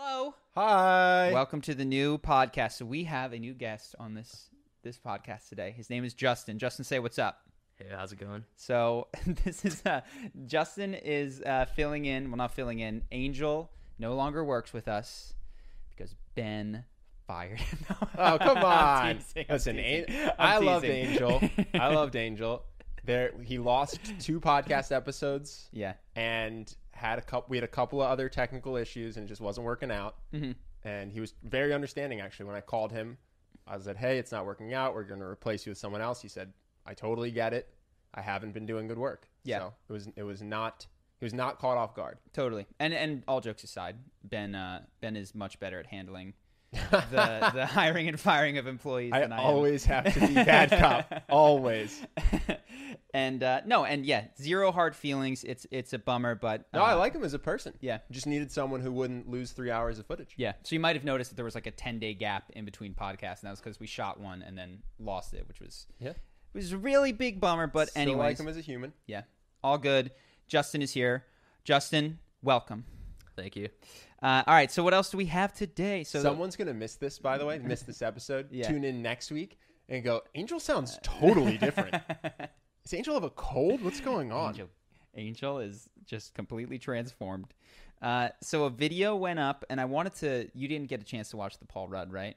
Hello. Hi. Welcome to the new podcast. So we have a new guest on this this podcast today. His name is Justin. Justin, say what's up. Hey, how's it going? So this is uh, Justin is uh, filling in. Well, not filling in. Angel no longer works with us because Ben fired him. Oh, come on. teasing, I'm Listen. An- I'm loved. Angel. I loved Angel. There, he lost two podcast episodes Yeah. and had a couple. We had a couple of other technical issues and it just wasn't working out. Mm-hmm. And he was very understanding actually. When I called him, I said, "Hey, it's not working out. We're going to replace you with someone else." He said, "I totally get it. I haven't been doing good work." Yeah. So it was. It was not. He was not caught off guard. Totally. And and all jokes aside, Ben uh, Ben is much better at handling the the hiring and firing of employees I than I am. always have to be bad cop. Always. and uh, no, and yeah, zero hard feelings. It's it's a bummer, but No, I uh, like him as a person. Yeah. Just needed someone who wouldn't lose three hours of footage. Yeah, so you might have noticed that there was like a ten day gap in between podcasts, and that was because we shot one and then lost it, which was Yeah. it was a really big bummer. But Still anyway, like him as a human. yeah, all good. Justin is here. Justin, welcome. Thank you. Uh, all right, so what else do we have today? So Someone's gonna miss this, by the way. Miss this episode. Yeah. Tune in next week and go. Angel sounds totally different. Is Angel have a cold? What's going on? Angel, Angel is just completely transformed. Uh, so a video went up, and I wanted to. You didn't get a chance to watch the Paul Rudd, right?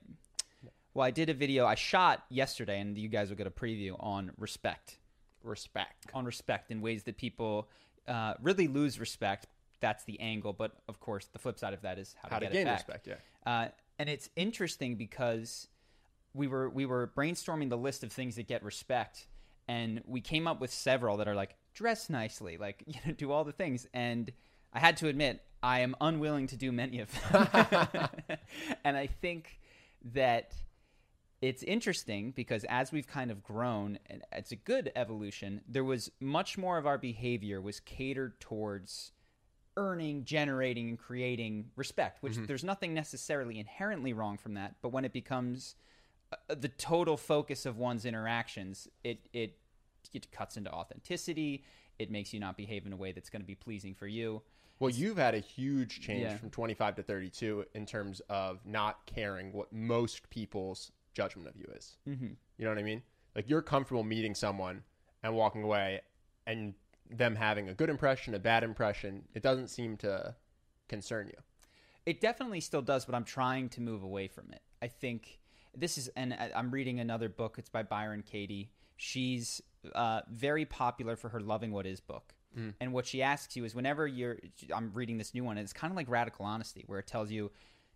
Well, I did a video I shot yesterday, and you guys will get a preview on respect, Respect. on respect in ways that people uh, really lose respect. That's the angle, but of course, the flip side of that is how, How to to get it gain back. respect? Yeah. Uh, and it's interesting because we were we were brainstorming the list of things that get respect, and we came up with several that are like dress nicely, like you know, do all the things. And I had to admit, I am unwilling to do many of them. and I think that it's interesting because as we've kind of grown, and it's a good evolution. There was much more of our behavior was catered towards earning, generating, and creating respect, which there's nothing necessarily inherently wrong from that. But when it becomes uh, the total focus of one's interactions, it it it cuts into authenticity. It makes you not behave in a way that's going to be pleasing for you. Well, you've had a huge change Yeah. from 25 to 32 in terms of not caring what most people's judgment of you is. Mm-hmm. You know what I mean? Like you're comfortable meeting someone and walking away, and them having a good impression, a bad impression. It doesn't seem to concern you. It definitely still does, but I'm trying to move away from it. I think this is, and I'm reading another book. It's by Byron Katie. She's uh, very popular for her "Loving What Is" book. And what she asks you is, whenever you're, I'm reading this new one, and it's kind of like radical honesty, where it tells you,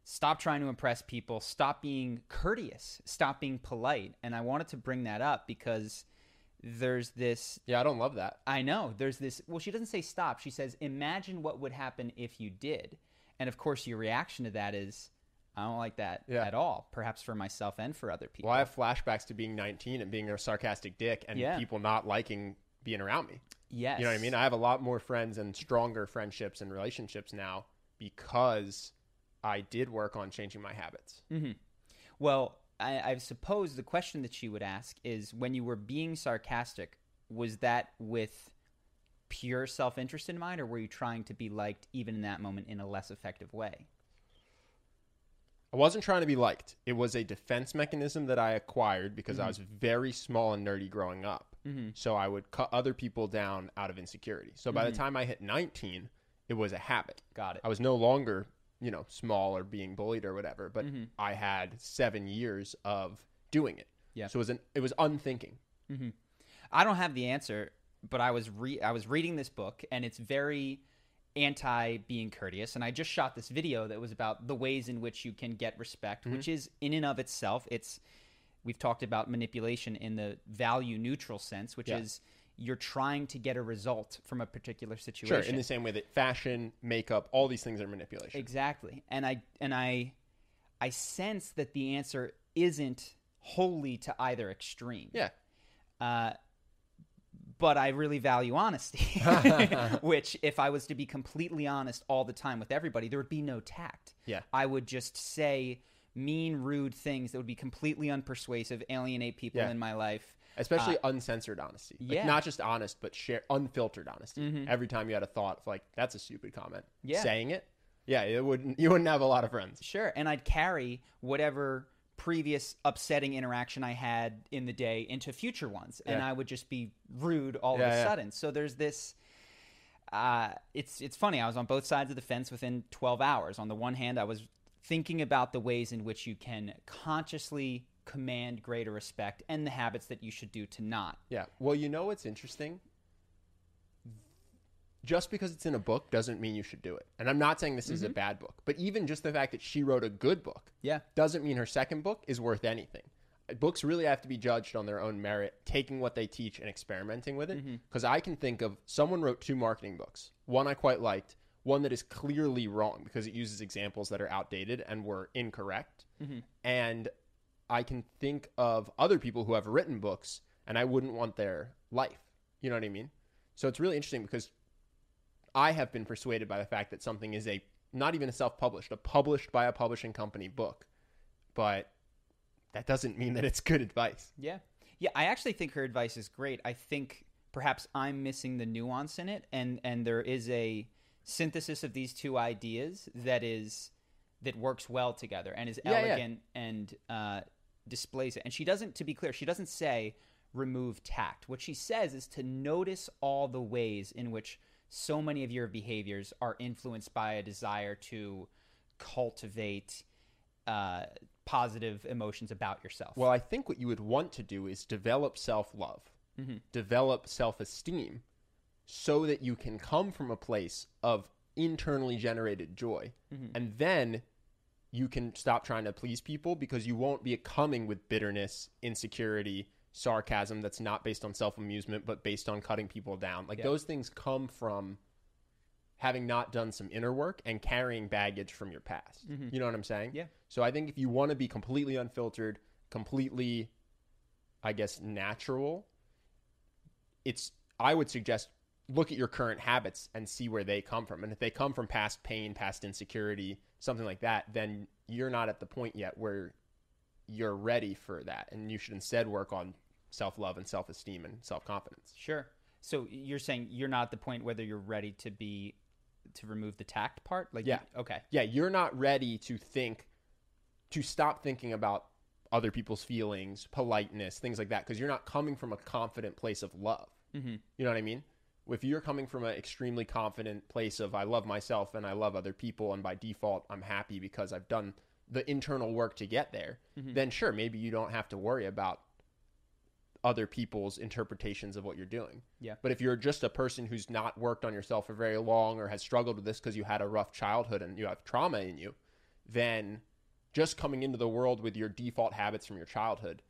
stop trying to impress people, stop being courteous, stop being polite. And I wanted to bring that up because there's this Yeah, I don't love that. I know. There's this. Well, she doesn't say stop. She says, imagine what would happen if you did. And of course, your reaction to that is, I don't like that Yeah. at all, perhaps for myself and for other people. Well, I have flashbacks to being 19 and being a sarcastic dick and Yeah. people not liking being around me. yes. You know what I mean? I have a lot more friends and stronger friendships and relationships now because I did work on changing my habits. Mm-hmm. Well, I, I suppose the question that she would ask is when you were being sarcastic, was that with pure self interest in mind, or were you trying to be liked even in that moment in a less effective way? I wasn't trying to be liked. It was a defense mechanism that I acquired because I mm-hmm. was very small and nerdy growing up. Mm-hmm. So I would cut other people down out of insecurity. So by the mm-hmm. time I hit 19, it was a habit. Got it. I was no longer you know, small or being bullied or whatever, but mm-hmm. I had 7 years of doing it. Yeah. So it was an, it was unthinking. Mm-hmm. I don't have the answer, but I was re- I was reading this book and it's very anti being courteous and I just shot this video that was about the ways in which you can get respect, mm-hmm. which is in and of itself it's we've talked about manipulation in the value neutral sense, which Yeah. is you're trying to get a result from a particular situation. Sure, in the same way that fashion, makeup, all these things are manipulation. Exactly. And I and I I sense that the answer isn't wholly to either extreme. Yeah. Uh, but I really value honesty, which, if I was to be completely honest all the time with everybody, there would be no tact. Yeah. I would just say mean, rude things that would be completely unpersuasive, alienate people Yeah. in my life. Especially uncensored honesty. Like Uh, yeah. Mm-hmm. not just honest, but share unfiltered honesty. Every time you had a thought of like, that's a stupid comment. Yeah. Saying it, yeah, it wouldn't you wouldn't have a lot of friends. Sure. And I'd carry whatever previous upsetting interaction I had in the day into future ones. And Yeah. I would just be rude all Yeah, of a sudden. So there's this uh, it's it's funny. I was on both sides of the fence within 12 hours. On the one hand, I was thinking about the ways in which you can consciously command greater respect and the habits that you should do to not. Yeah. Well, you know what's interesting? Just because it's in a book doesn't mean you should do it. And I'm not saying this is Mm-hmm. a bad book, but even just the fact that she wrote a good book Yeah. doesn't mean her second book is worth anything. Books really have to be judged on their own merit, taking what they teach and experimenting with it. Mm-hmm. Because I can think of someone wrote two marketing books. One I quite liked, one that is clearly wrong because it uses examples that are outdated and were incorrect. Mm-hmm. And I can think of other people who have written books, and I wouldn't want their life. You know what I mean? So it's really interesting because I have been persuaded by the fact that something is a not even a self-published, a published by a publishing company book, but that doesn't mean that it's good advice. Yeah. Yeah, I actually think her advice is great. I think perhaps I'm missing the nuance in it and and there is a synthesis of these two ideas that is that works well together and is Yeah, yeah. elegant and uh, displays it. And she doesn't to be clear, she doesn't say remove tact. What she says is to notice all the ways in which so many of your behaviors are influenced by a desire to cultivate uh, positive emotions about yourself. Well, I think what you would want to do is develop self-love, develop self-esteem so that you can come from a place of internally generated joy. And then you can stop trying to please people because you won't be coming with bitterness, insecurity, sarcasm that's not based on self-amusement but based on cutting people down. Like Yeah. those things come from having not done some inner work and carrying baggage from your past. Mm-hmm. You know what I'm saying? Yeah. So I think if you want to be completely unfiltered, completely I guess natural, it's I would suggest look at your current habits and see where they come from. And if they come from past pain, past insecurity, something like that, then you're not at the point yet where you're ready for that and you should instead work on self-love and self-esteem and self-confidence. Sure. So you're saying you're not at the point whether you're ready to be to remove the tact part? Like Yeah. you- okay. Yeah, you're not ready to think to stop thinking about other people's feelings, politeness, things like that because you're not coming from a confident place of love. Mm-hmm. You know what I mean? If you're coming from an extremely confident place of I love myself and I love other people and by default I'm happy because I've done the internal work to get there, Mm-hmm. then sure, maybe you don't have to worry about other people's interpretations of what you're doing. Yeah. But if you're just a person who's not worked on yourself for very long or has struggled with this because you had a rough childhood and you have trauma in you, then just coming into the world with your default habits from your childhood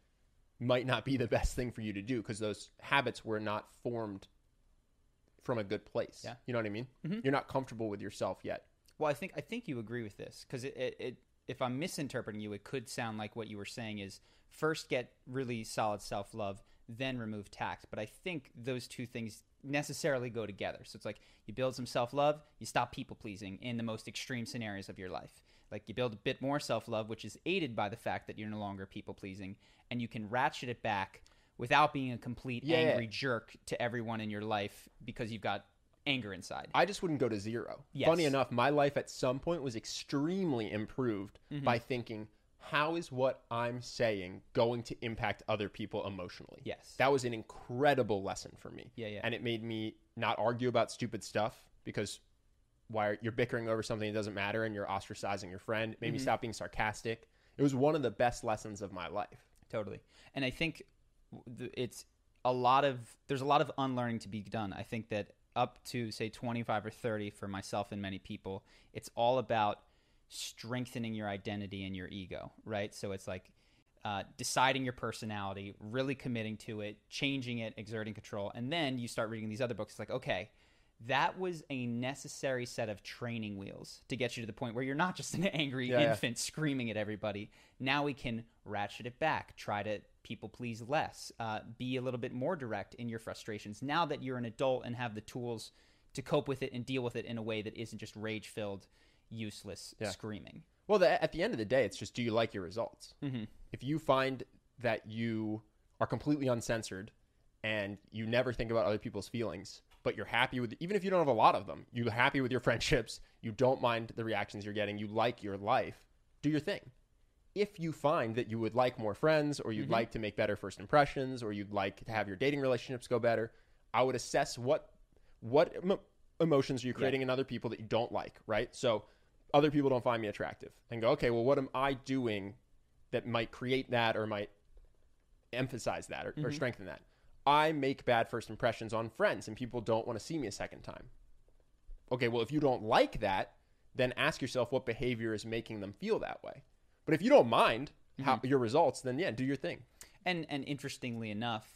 might not be the best thing for you to do because those habits were not formed from a good place. Yeah. You know what I mean? Mm-hmm. You're not comfortable with yourself yet. Well, I think I think you agree with this because it, it, it if I'm misinterpreting you, it could sound like what you were saying is first get really solid self love, then remove tact. But I think those two things necessarily go together. So it's like you build some self love, you stop people pleasing in the most extreme scenarios of your life. Like you build a bit more self love, which is aided by the fact that you're no longer people pleasing, and you can ratchet it back without being a complete Yeah, angry jerk to everyone in your life because you've got anger inside. I just wouldn't go to zero. Yes. Funny enough, my life at some point was extremely improved Mm-hmm. by thinking, how is what I'm saying going to impact other people emotionally? Yes. That was an incredible lesson for me. Yeah, yeah. And it made me not argue about stupid stuff because why are, you're bickering over something that doesn't matter and you're ostracizing your friend. It made Mm-hmm. me stop being sarcastic. It was one of the best lessons of my life. Totally. And I think th- it's a lot of there's a lot of unlearning to be done. I think that up to say 25 or 30 for myself and many people, it's all about strengthening your identity and your ego, right? So it's like uh, deciding your personality, really committing to it, changing it, exerting control, and then you start reading these other books. It's like, okay, that was a necessary set of training wheels to get you to the point where you're not just an angry Yeah, yeah. infant screaming at everybody. Now we can ratchet it back, try to people please less, uh, be a little bit more direct in your frustrations. Now that you're an adult and have the tools to cope with it and deal with it in a way that isn't just rage filled, useless Yeah. screaming. Well, the, at the end of the day, it's just do you like your results? Mm-hmm. If you find that you are completely uncensored and you never think about other people's feelings, but you're happy with, even if you don't have a lot of them, you're happy with your friendships, you don't mind the reactions you're getting, you like your life, do your thing. If you find that you would like more friends or Mm-hmm. you'd like to make better first impressions or you'd like to have your dating relationships go better, I would assess what what emo- emotions are you creating in other people that you don't like, right? So other people don't find me attractive and go, okay, well, what am I doing that might create that or might emphasize that or, or strengthen that? I make bad first impressions on friends and people don't want to see me a second time. Okay, well, if you don't like that, then ask yourself what behavior is making them feel that way. But if you don't mind how mm-hmm. your results, then yeah, do your thing. And and interestingly enough,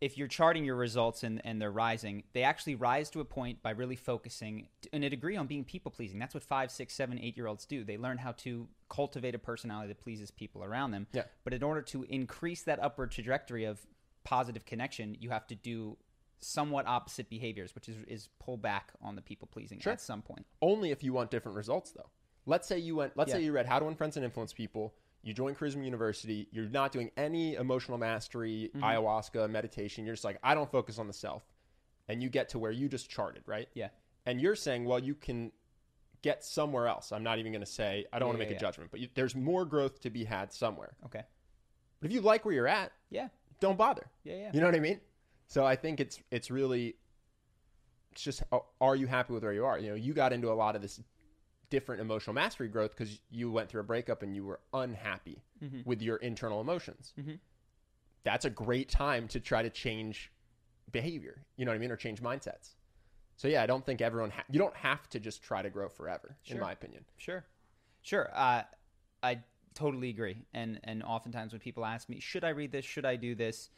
if you're charting your results and, and they're rising, they actually rise to a point by really focusing in a degree on being people pleasing. That's what five, six, seven, eight year olds do. They learn how to cultivate a personality that pleases people around them. Yeah. But in order to increase that upward trajectory of positive connection, you have to do somewhat opposite behaviors, which is is pull back on the people pleasing Sure. at some point. Only if you want different results, though. Let's say you went. Let's say you read How to Win Friends and Influence People. You join Charisma University. You're not doing any emotional mastery, Mm-hmm. ayahuasca, meditation. You're just like, I don't focus on the self, and you get to where you just charted, right? Yeah. And you're saying, well, you can get somewhere else. I'm not even going to say. I don't want to make yeah, a yeah. judgment, but you, there's more growth to be had somewhere. Okay. But if you like where you're at, Yeah. don't bother. Yeah. Yeah. You know what I mean? So I think it's it's really it's just uh, are you happy with where you are? You know, you got into a lot of this different emotional mastery growth because you went through a breakup and you were unhappy Mm-hmm. with your internal emotions. That's a great time to try to change behavior. You know what I mean, or change mindsets. So yeah, I don't think everyone ha- you don't have to just try to grow forever, in my opinion. Sure, sure. Uh, I totally agree. And and oftentimes when people ask me, should I read this? Should I do this?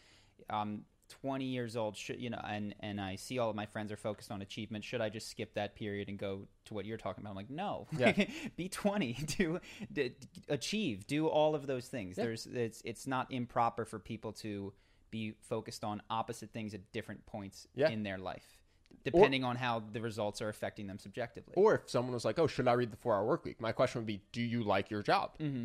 Um, 20 years old, should you know? And and I see all of my friends are focused on achievement. Should I just skip that period and go to what you're talking about? I'm like, no. Yeah. Be 20. Do d- achieve. Do all of those things. Yeah. There's it's it's not improper for people to be focused on opposite things at different points Yeah. in their life, depending on how the results are affecting them subjectively. Or if someone was like, "Oh, should I read the Four Hour Work Week?" My question would be, "Do you like your job?" Mm-hmm.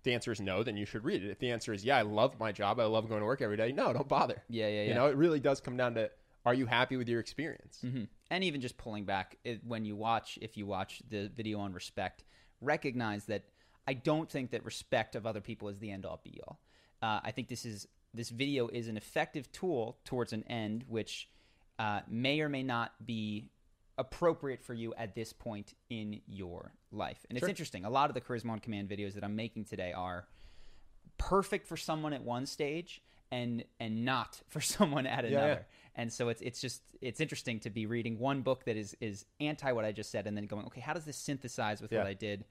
If the answer is no, then you should read it. If the answer is yeah, I love my job, I love going to work every day. No, don't bother. Yeah, yeah, yeah. You know, it really does come down to are you happy with your experience? hmm And even just pulling back it, when you watch, if you watch the video on respect, recognize that I don't think that respect of other people is the end all be all. Uh, I think this is this video is an effective tool towards an end, which uh, may or may not be appropriate for you at this point in your life. And it's interesting. A lot of the charisma on command videos that I'm making today are perfect for someone at one stage and and not for someone at another. yeah. And so it's it's just it's interesting to be reading one book that is is anti what I just said and then going, okay, how does this synthesize with Yeah. what I did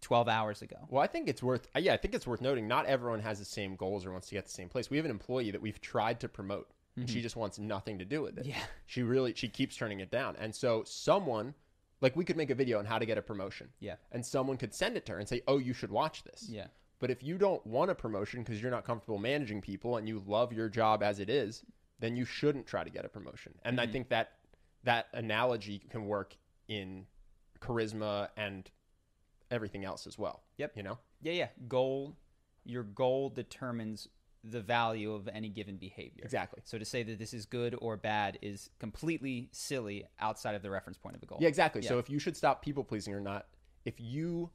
12 hours ago? Well, I think it's worth yeah, I think it's worth noting not everyone has the same goals or wants to get the same place. We have an employee that we've tried to promote and she just wants nothing to do with it. Mm-hmm. Yeah. She really she keeps turning it down. And so someone like we could make a video on how to get a promotion. Yeah. And someone could send it to her and say, "Oh, you should watch this." Yeah. But if you don't want a promotion because you're not comfortable managing people and you love your job as it is, then you shouldn't try to get a promotion. And Mm-hmm. I think that that analogy can work in charisma and everything else as well. Yep. You know? Yeah, yeah. Goal your goal determines the value of any given behavior. Exactly. So to say that this is good or bad is completely silly outside of the reference point of the goal. Yeah, exactly. Yeah. So if you should stop people pleasing or not, if you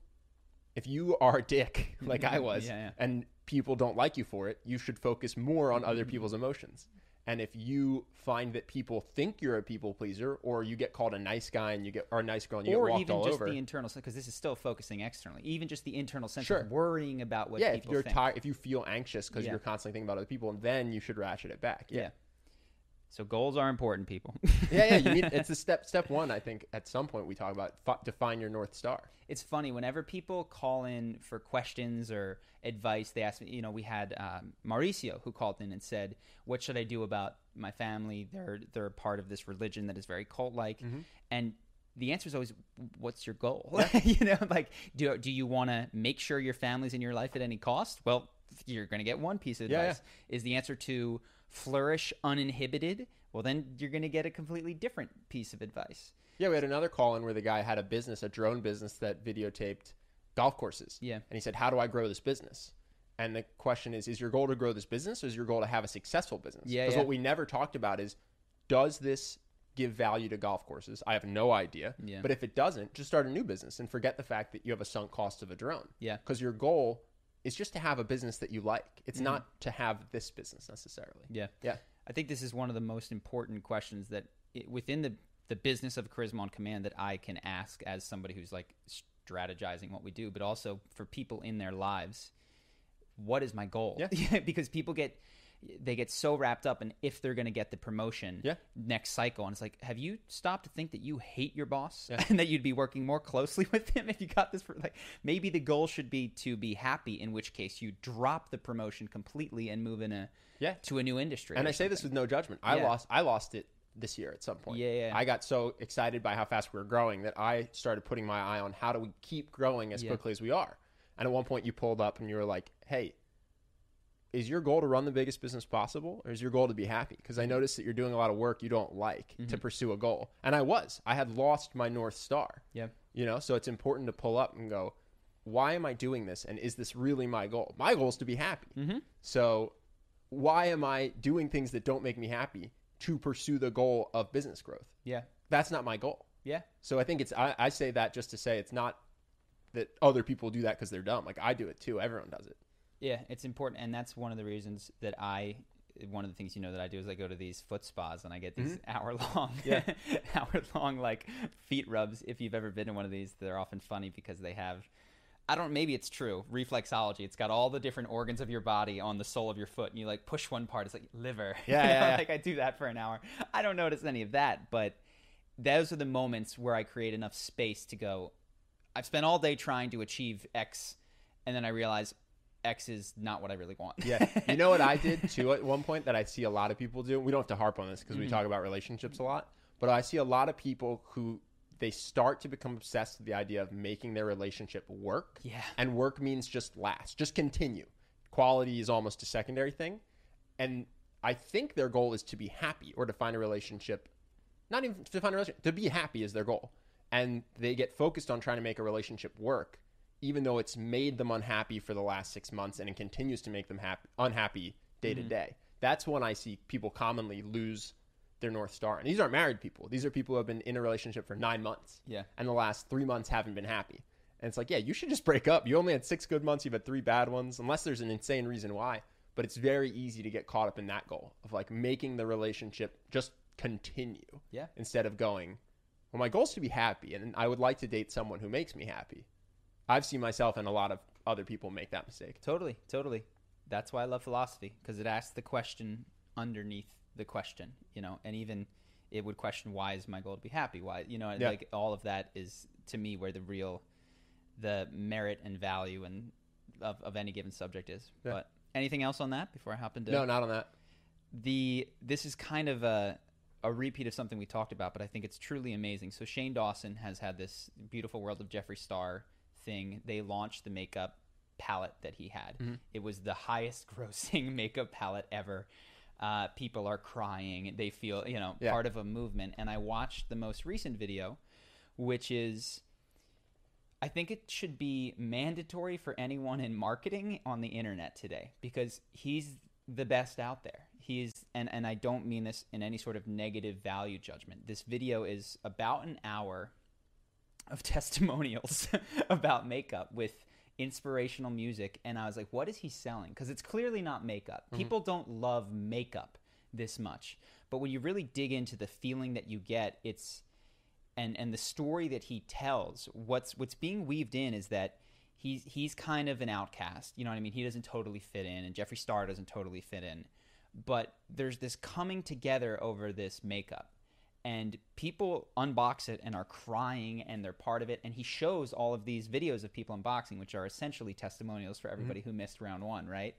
if you are a dick like I was Yeah, yeah. and people don't like you for it, you should focus more on other mm-hmm. people's emotions. And if you find that people think you're a people pleaser, or you get called a nice guy and you get or a nice girl and you or get walked even all just over, the internal because this is still focusing externally even just the internal sense Sure. of worrying about what yeah, if you're tired, if you feel anxious because Yeah. you're constantly thinking about other people, and then you should ratchet it back. yeah. So goals are important people yeah, yeah. You need it's a step step one. I think at some point we talk about fi- define your north star. it's funny whenever people call in for questions or advice they ask me you know we had um, mauricio who called in and said what should i do about my family they're they're part of this religion that is very cult like Mm-hmm. and the answer is always what's your goal you know like do, do you want to make sure your family's in your life at any cost well you're going to get one piece of Yeah, advice is the answer to flourish uninhibited well then you're going to get a completely different piece of advice Yeah, we had another call in where the guy had a business, a drone business that videotaped golf courses. Yeah. And he said, How do I grow this business? And the question is, is your goal to grow this business or is your goal to have a successful business? Yeah, Because yeah. what we never talked about is does this give value to golf courses? I have no idea. Yeah. But if it doesn't, just start a new business and forget the fact that you have a sunk cost of a drone. Yeah. Because your goal is just to have a business that you like. It's mm. not to have this business necessarily. Yeah. Yeah. I think this is one of the most important questions that i within the the business of charisma on command that I can ask as somebody who's like strategizing what we do, but also for people in their lives. What is my goal? Yeah. because people get they get so wrapped up in if they're going to get the promotion Yeah. next cycle and it's like have you stopped to think that you hate your boss Yeah. and that you'd be working more closely with him if you got this for like maybe the goal should be to be happy in which case you drop the promotion completely and move in a Yeah. to a new industry And I say this with no judgment. I Yeah. lost I lost it this year at some point. Yeah, yeah. I got so excited by how fast we were growing that I started putting my eye on how do we keep growing as quickly as we are. And at one point you pulled up and you were like, "Hey, is your goal to run the biggest business possible or is your goal to be happy?" Because I noticed that you're doing a lot of work you don't like to pursue a goal. And I was. I had lost my north star. Yeah. You know, so it's important to pull up and go, why am I doing this? And is this really my goal? My goal is to be happy. Mm-hmm. So why am I doing things that don't make me happy to pursue the goal of business growth? Yeah. That's not my goal. Yeah. So I think it's, I, I say that just to say it's not that other people do that because they're dumb. Like I do it too. Everyone does it. Yeah, it's important, and that's one of the reasons that I. One of the things you know that I do is I go to these foot spas and I get these mm-hmm. hour long, Yeah. hour long like feet rubs. If you've ever been to one of these, they're often funny because they have. I don't. Maybe it's true. Reflexology. It's got all the different organs of your body on the sole of your foot, and you like push one part. It's like liver. Yeah, You know, yeah, yeah. Like I do that for an hour. I don't notice any of that, but those are the moments where I create enough space to go. I've spent all day trying to achieve X, and then I realize X is not what I really want. Yeah. You know what I did too at one point that I see a lot of people do? We don't have to harp on this because we Mm-hmm. talk about relationships a lot, but I see a lot of people who they start to become obsessed with the idea of making their relationship work. Yeah. And work means just last, just continue. Quality is almost a secondary thing. And I think their goal is to be happy or to find a relationship, not even to find a relationship, to be happy is their goal. And they get focused on trying to make a relationship work, even though it's made them unhappy for the last six months and it continues to make them happy, unhappy day Mm-hmm. to day. That's when I see people commonly lose their North Star. And these aren't married people, these are people who have been in a relationship for nine months. Yeah. And the last three months haven't been happy. And it's like, yeah, you should just break up. You only had six good months, you've had three bad ones, unless there's an insane reason why. But it's very easy to get caught up in that goal of like making the relationship just continue Yeah. instead of going, well, my goal is to be happy, and I would like to date someone who makes me happy. I've seen myself and a lot of other people make that mistake. Totally, totally. That's why I love philosophy because it asks the question underneath the question, you know, and even it would question why is my goal to be happy? Why, you know, Yeah. like all of that is to me where the real, the merit and value and of, of any given subject is. Yeah. But anything else on that before I hop into No, not on that. the this is kind of a a repeat of something we talked about, but I think it's truly amazing. So Shane Dawson has had this beautiful world of Jeffree Star thing. They launched the makeup palette that he had. Mm-hmm. It was the highest grossing makeup palette ever. Uh, people are crying. They feel you know Yeah. part of a movement. And I watched the most recent video, which is. I think it should be mandatory for anyone in marketing on the internet today because he's the best out there. He's and and I don't mean this in any sort of negative value judgment. This video is about an hour of testimonials about makeup with inspirational music and I was like what is he selling? Cuz it's clearly not makeup. Mm-hmm. People don't love makeup. this much. But when you really dig into the feeling that you get, it's and and the story that he tells, what's what's being weaved in is that he's he's kind of an outcast. You know what I mean? He doesn't totally fit in, and Jeffree Star doesn't totally fit in. But there's this coming together over this makeup, and people unbox it and are crying, and they're part of it. And he shows all of these videos of people unboxing, which are essentially testimonials for everybody mm-hmm. who missed round one, right?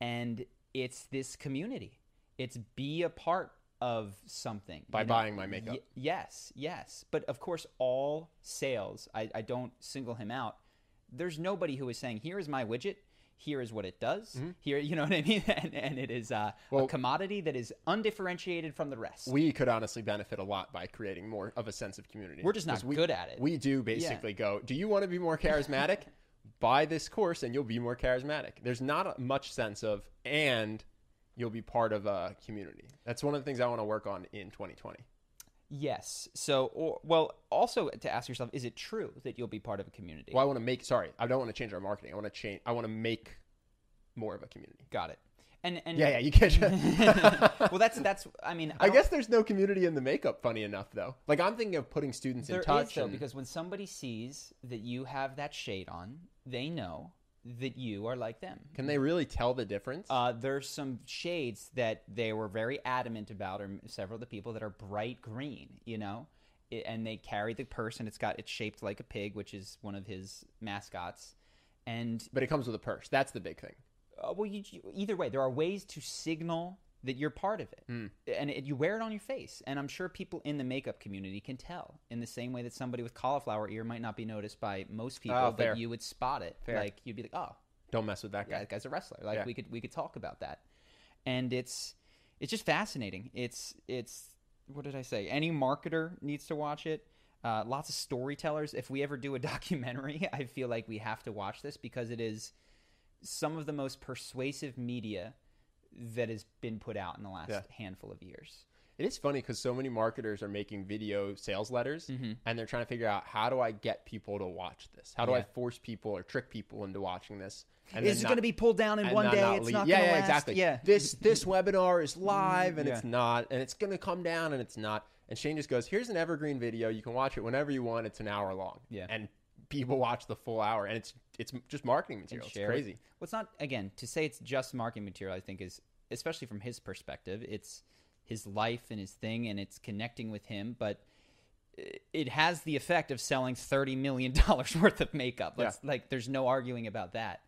And it's this community. It's be a part of something By you know? buying my makeup. Y- yes, yes. But of course, all sales, I, I don't single him out. There's nobody who is saying, here is my widget. Here is what it does. Here, you know what I mean? And, and it is uh, Mm-hmm. Well- a commodity that is undifferentiated from the rest. we could honestly benefit a lot by creating more of a sense of community. We're just not we, good at it. We do basically go, do you want to be more charismatic? Buy this course and you'll be more charismatic. There's not much sense of, and you'll be part of a community. That's one of the things I want to work on in 2020. Yes. So, or, well, also to ask yourself, is it true that you'll be part of a community? Well, I want to make, sorry, I don't want to change our marketing. I want to change, I want to make more of a community. Got it. And and Yeah, yeah, you can't. well, that's that's. I mean, I don't- guess there's no community in the makeup. Funny enough, though, like I'm thinking of putting students in is touch. though, and- because when somebody sees that you have that shade on, they know that you are like them. can they really tell the difference? Uh, there's some shades that they were very adamant about, or several of the people that are bright green, you know, I- and they carry the purse, and it's got it's shaped like a pig, which is one of his mascots. And but it comes with a purse. That's the big thing. uh, well, you, you- either way, there are ways to signal that you're part of it, and it, you wear it on your face. And I'm sure people in the makeup community can tell in the same way that somebody with cauliflower ear might not be noticed by most people, Oh, but you would spot it. Fair. Like you'd be like, oh, Don't mess with that yeah, guy. that guy's a wrestler. Like Yeah. we could we could talk about that, and it's it's just fascinating. It's it's what did I say? Any marketer needs to watch it. Uh, lots of storytellers. If we ever do a documentary, I feel like we have to watch this because it is some of the most persuasive media that has been put out in the last Yeah. handful of years. It is funny because so many marketers are making video sales letters mm-hmm. and they're trying to figure out how do I get people to watch this? How do I force people or trick people into watching this? And Is it going to be pulled down in one not- day? not it's not yeah, going to yeah, last. exactly. Yeah. This this webinar is live and it's not, and it's going to come down and it's not. And Shane just goes, "Here's an evergreen video. You can watch it whenever you want. It's an hour long." Yeah. and people watch the full hour, and it's it's just marketing material. It's share it. crazy. Well, it's not again to say it's just marketing material. I think is especially from his perspective, it's his life and his thing, and it's connecting with him. But it has the effect of selling thirty million dollars worth of makeup. Let's, Like, there's no arguing about that.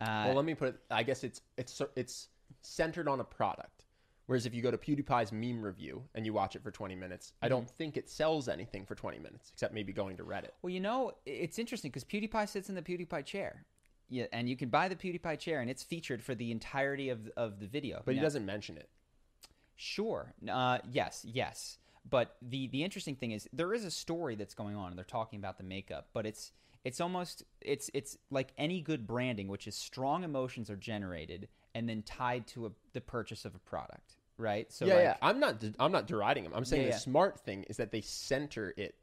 Uh, Well, let me put it. I guess it's it's it's centered on a product. Whereas if you go to PewDiePie's meme review and you watch it for 20 minutes, I Mm-hmm. don't think it sells anything for 20 minutes, except maybe going to Reddit. Well, you know, it's interesting because PewDiePie sits in the PewDiePie chair. Yeah, and you can buy the PewDiePie chair, and it's featured for the entirety of of the video. But he Now- doesn't mention it. Sure. Uh, yes, yes. But the the interesting thing is there is a story that's going on, and they're talking about the makeup, but it's it's almost it's it's like any good branding, which is strong emotions are generated and then tied to a, the purchase of a product, right? So yeah, like, yeah. I'm not. I'm not deriding him. I'm saying Yeah, the yeah. smart thing is that they center it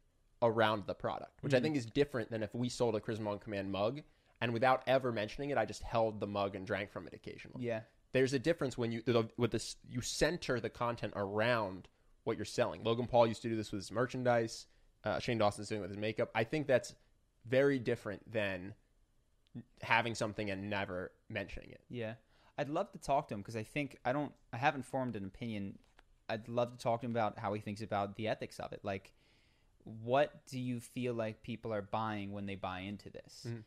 around the product, which. I think is different than if we sold a Charisma on Command mug and without ever mentioning it, I just held the mug and drank from it occasionally. yeah, There's a difference when you the- with this you center the content around what you're selling. Logan Paul used to do this with his merchandise. Uh, Shane Dawson's doing it with his makeup. I think that's very different than having something and never mentioning it. yeah. I'd love to talk to him because I think I don't I haven't formed an opinion. I'd love to talk to him about how he thinks about the ethics of it. Like, what do you feel like people are buying when they buy into this? Mm-hmm.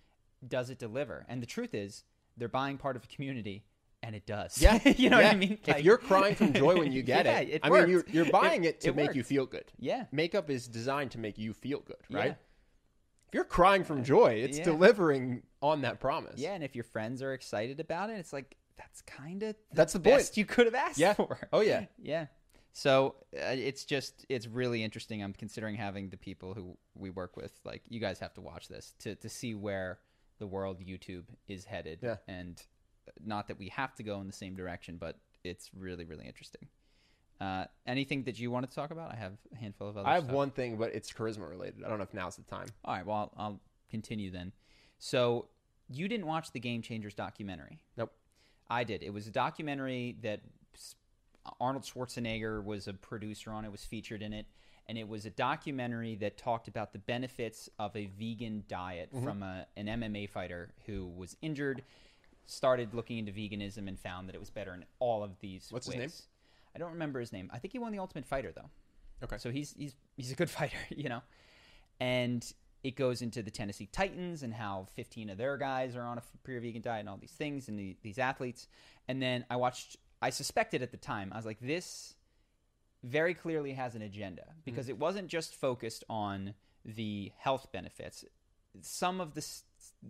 Does it deliver? And the truth is, they're buying part of a community, and it does. Yeah, you know what. I mean. if you're crying from joy when you get Yeah, it, it I mean, you're, you're buying it, to it make you feel good. Yeah. makeup is designed to make you feel good, Yeah. right? If you're crying from joy, it's Yeah. delivering on that promise. Yeah, and if your friends are excited about it, it's like that's kind of That's the point. best you could have asked Yeah. for. Oh, yeah. yeah. So uh, it's just it's really interesting. I'm considering having the people who we work with, like you guys, have to watch this to to see where the world YouTube is headed. Yeah. And not that we have to go in the same direction, but it's really really interesting. Uh, anything that you want to talk about? I have a handful of other. I have stuff. one thing, but it's charisma related. I don't know if now's the time. All right. Well, I'll, I'll continue then. So you didn't watch the Game Changers documentary. Nope. I did. It was a documentary that Arnold Schwarzenegger was a producer on it, was featured in it, and it was a documentary that talked about the benefits of a vegan diet mm-hmm. from a, an MMA fighter who was injured, started looking into veganism, and found that it was better in all of these What's ways. his name? I don't remember his name. I think he won the Ultimate Fighter though. Okay. So he's he's he's a good fighter, you know. And it goes into the Tennessee Titans and how 15 of their guys are on a pure vegan diet and all these things and the, these athletes. And then I watched. I suspected at the time. I was like, this very clearly has an agenda because it wasn't just focused on the health benefits. Some of the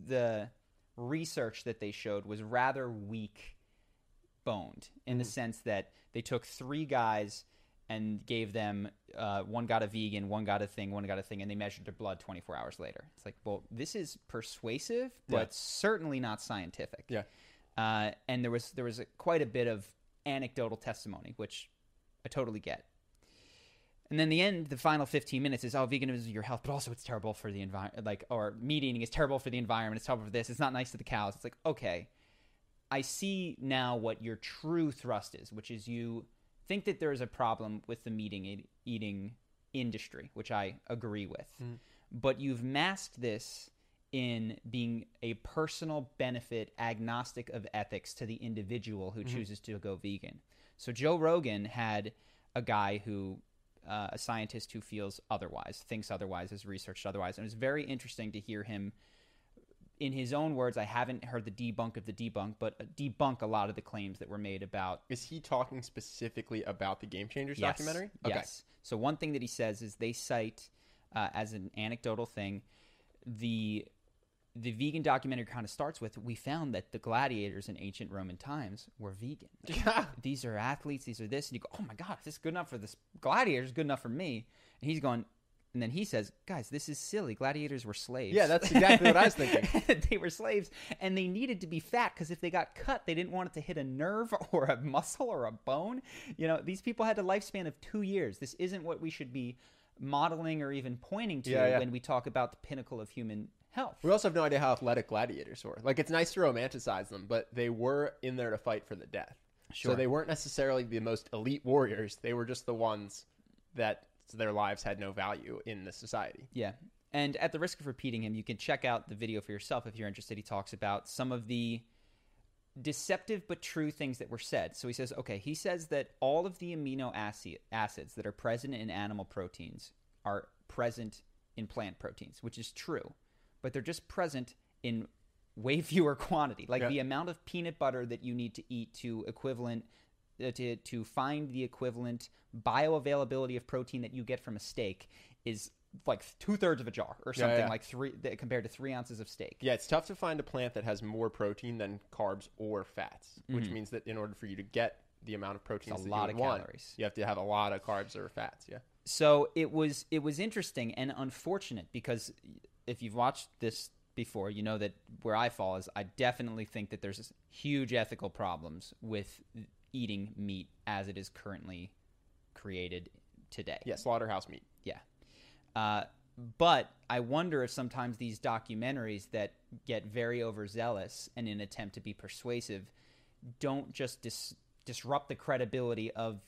the research that they showed was rather weak boned in the sense that they took three guys and gave them uh, one got a vegan, one got a thing, one got a thing, and they measured their blood 24 hours later. It's like, well, this is persuasive, but Yeah. certainly not scientific. Yeah. Uh, and there was there was a, quite a bit of anecdotal testimony, which I totally get. And then the end, the final 15 minutes is, oh, veganism is your health, but also it's terrible for the environment. Like, or meat eating is terrible for the environment. It's terrible for this. It's not nice to the cows. It's like, okay, I see now what your true thrust is, which is you think that there is a problem with the meat eating- eating industry, which I agree with. Mm. But you've masked this in being a personal benefit agnostic of ethics to the individual who mm-hmm. chooses to go vegan. So Joe Rogan had a guy who uh, a scientist who feels otherwise, thinks otherwise, has researched otherwise, and it was very interesting to hear him in his own words, I haven't heard the debunk of the debunk, but debunk a lot of the claims that were made about Is he talking specifically about the Game Changers Yes. documentary? Yes. So one thing that he says is they cite uh, as an anecdotal thing the the vegan documentary kind of starts with we found that the gladiators in ancient Roman times were vegan. Yeah. These are athletes. These are this, and you go, oh my god, this is good enough for this gladiators, good enough for me. And he's going. And then he says, "Guys, this is silly. Gladiators were slaves." Yeah, that's exactly what I was thinking. they were slaves, and they needed to be fat because if they got cut, they didn't want it to hit a nerve or a muscle or a bone. You know, these people had a lifespan of two years. This isn't what we should be modeling or even pointing to Yeah, yeah. when we talk about the pinnacle of human health. We also have no idea how athletic gladiators were. Like, it's nice to romanticize them, but they were in there to fight for the death. Sure. So they weren't necessarily the most elite warriors. They were just the ones that their lives had no value in the society. Yeah. And at the risk of repeating him, you can check out the video for yourself if you're interested. He talks about some of the deceptive but true things that were said. So he says, okay, he says that all of the amino acid, acids that are present in animal proteins are present in plant proteins, which is true, but they're just present in way fewer quantity. Like Yeah. the amount of peanut butter that you need to eat to equivalent uh, to to find the equivalent bioavailability of protein that you get from a steak is like two thirds of a jar or something yeah. like three th- compared to three ounces of steak. Yeah, it's tough to find a plant that has more protein than carbs or fats, which means that in order for you to get the amount of protein Mm-hmm. A that lot you of want, calories. you have to have a lot of carbs or fats. Yeah. so it was it was interesting and unfortunate because if you've watched this before you know that where i fall is i definitely think that there's huge ethical problems with eating meat as it is currently created today Yeah, slaughterhouse meat. yeah uh, but i wonder if sometimes these documentaries that get very overzealous and in an attempt to be persuasive don't just dis- disrupt the credibility of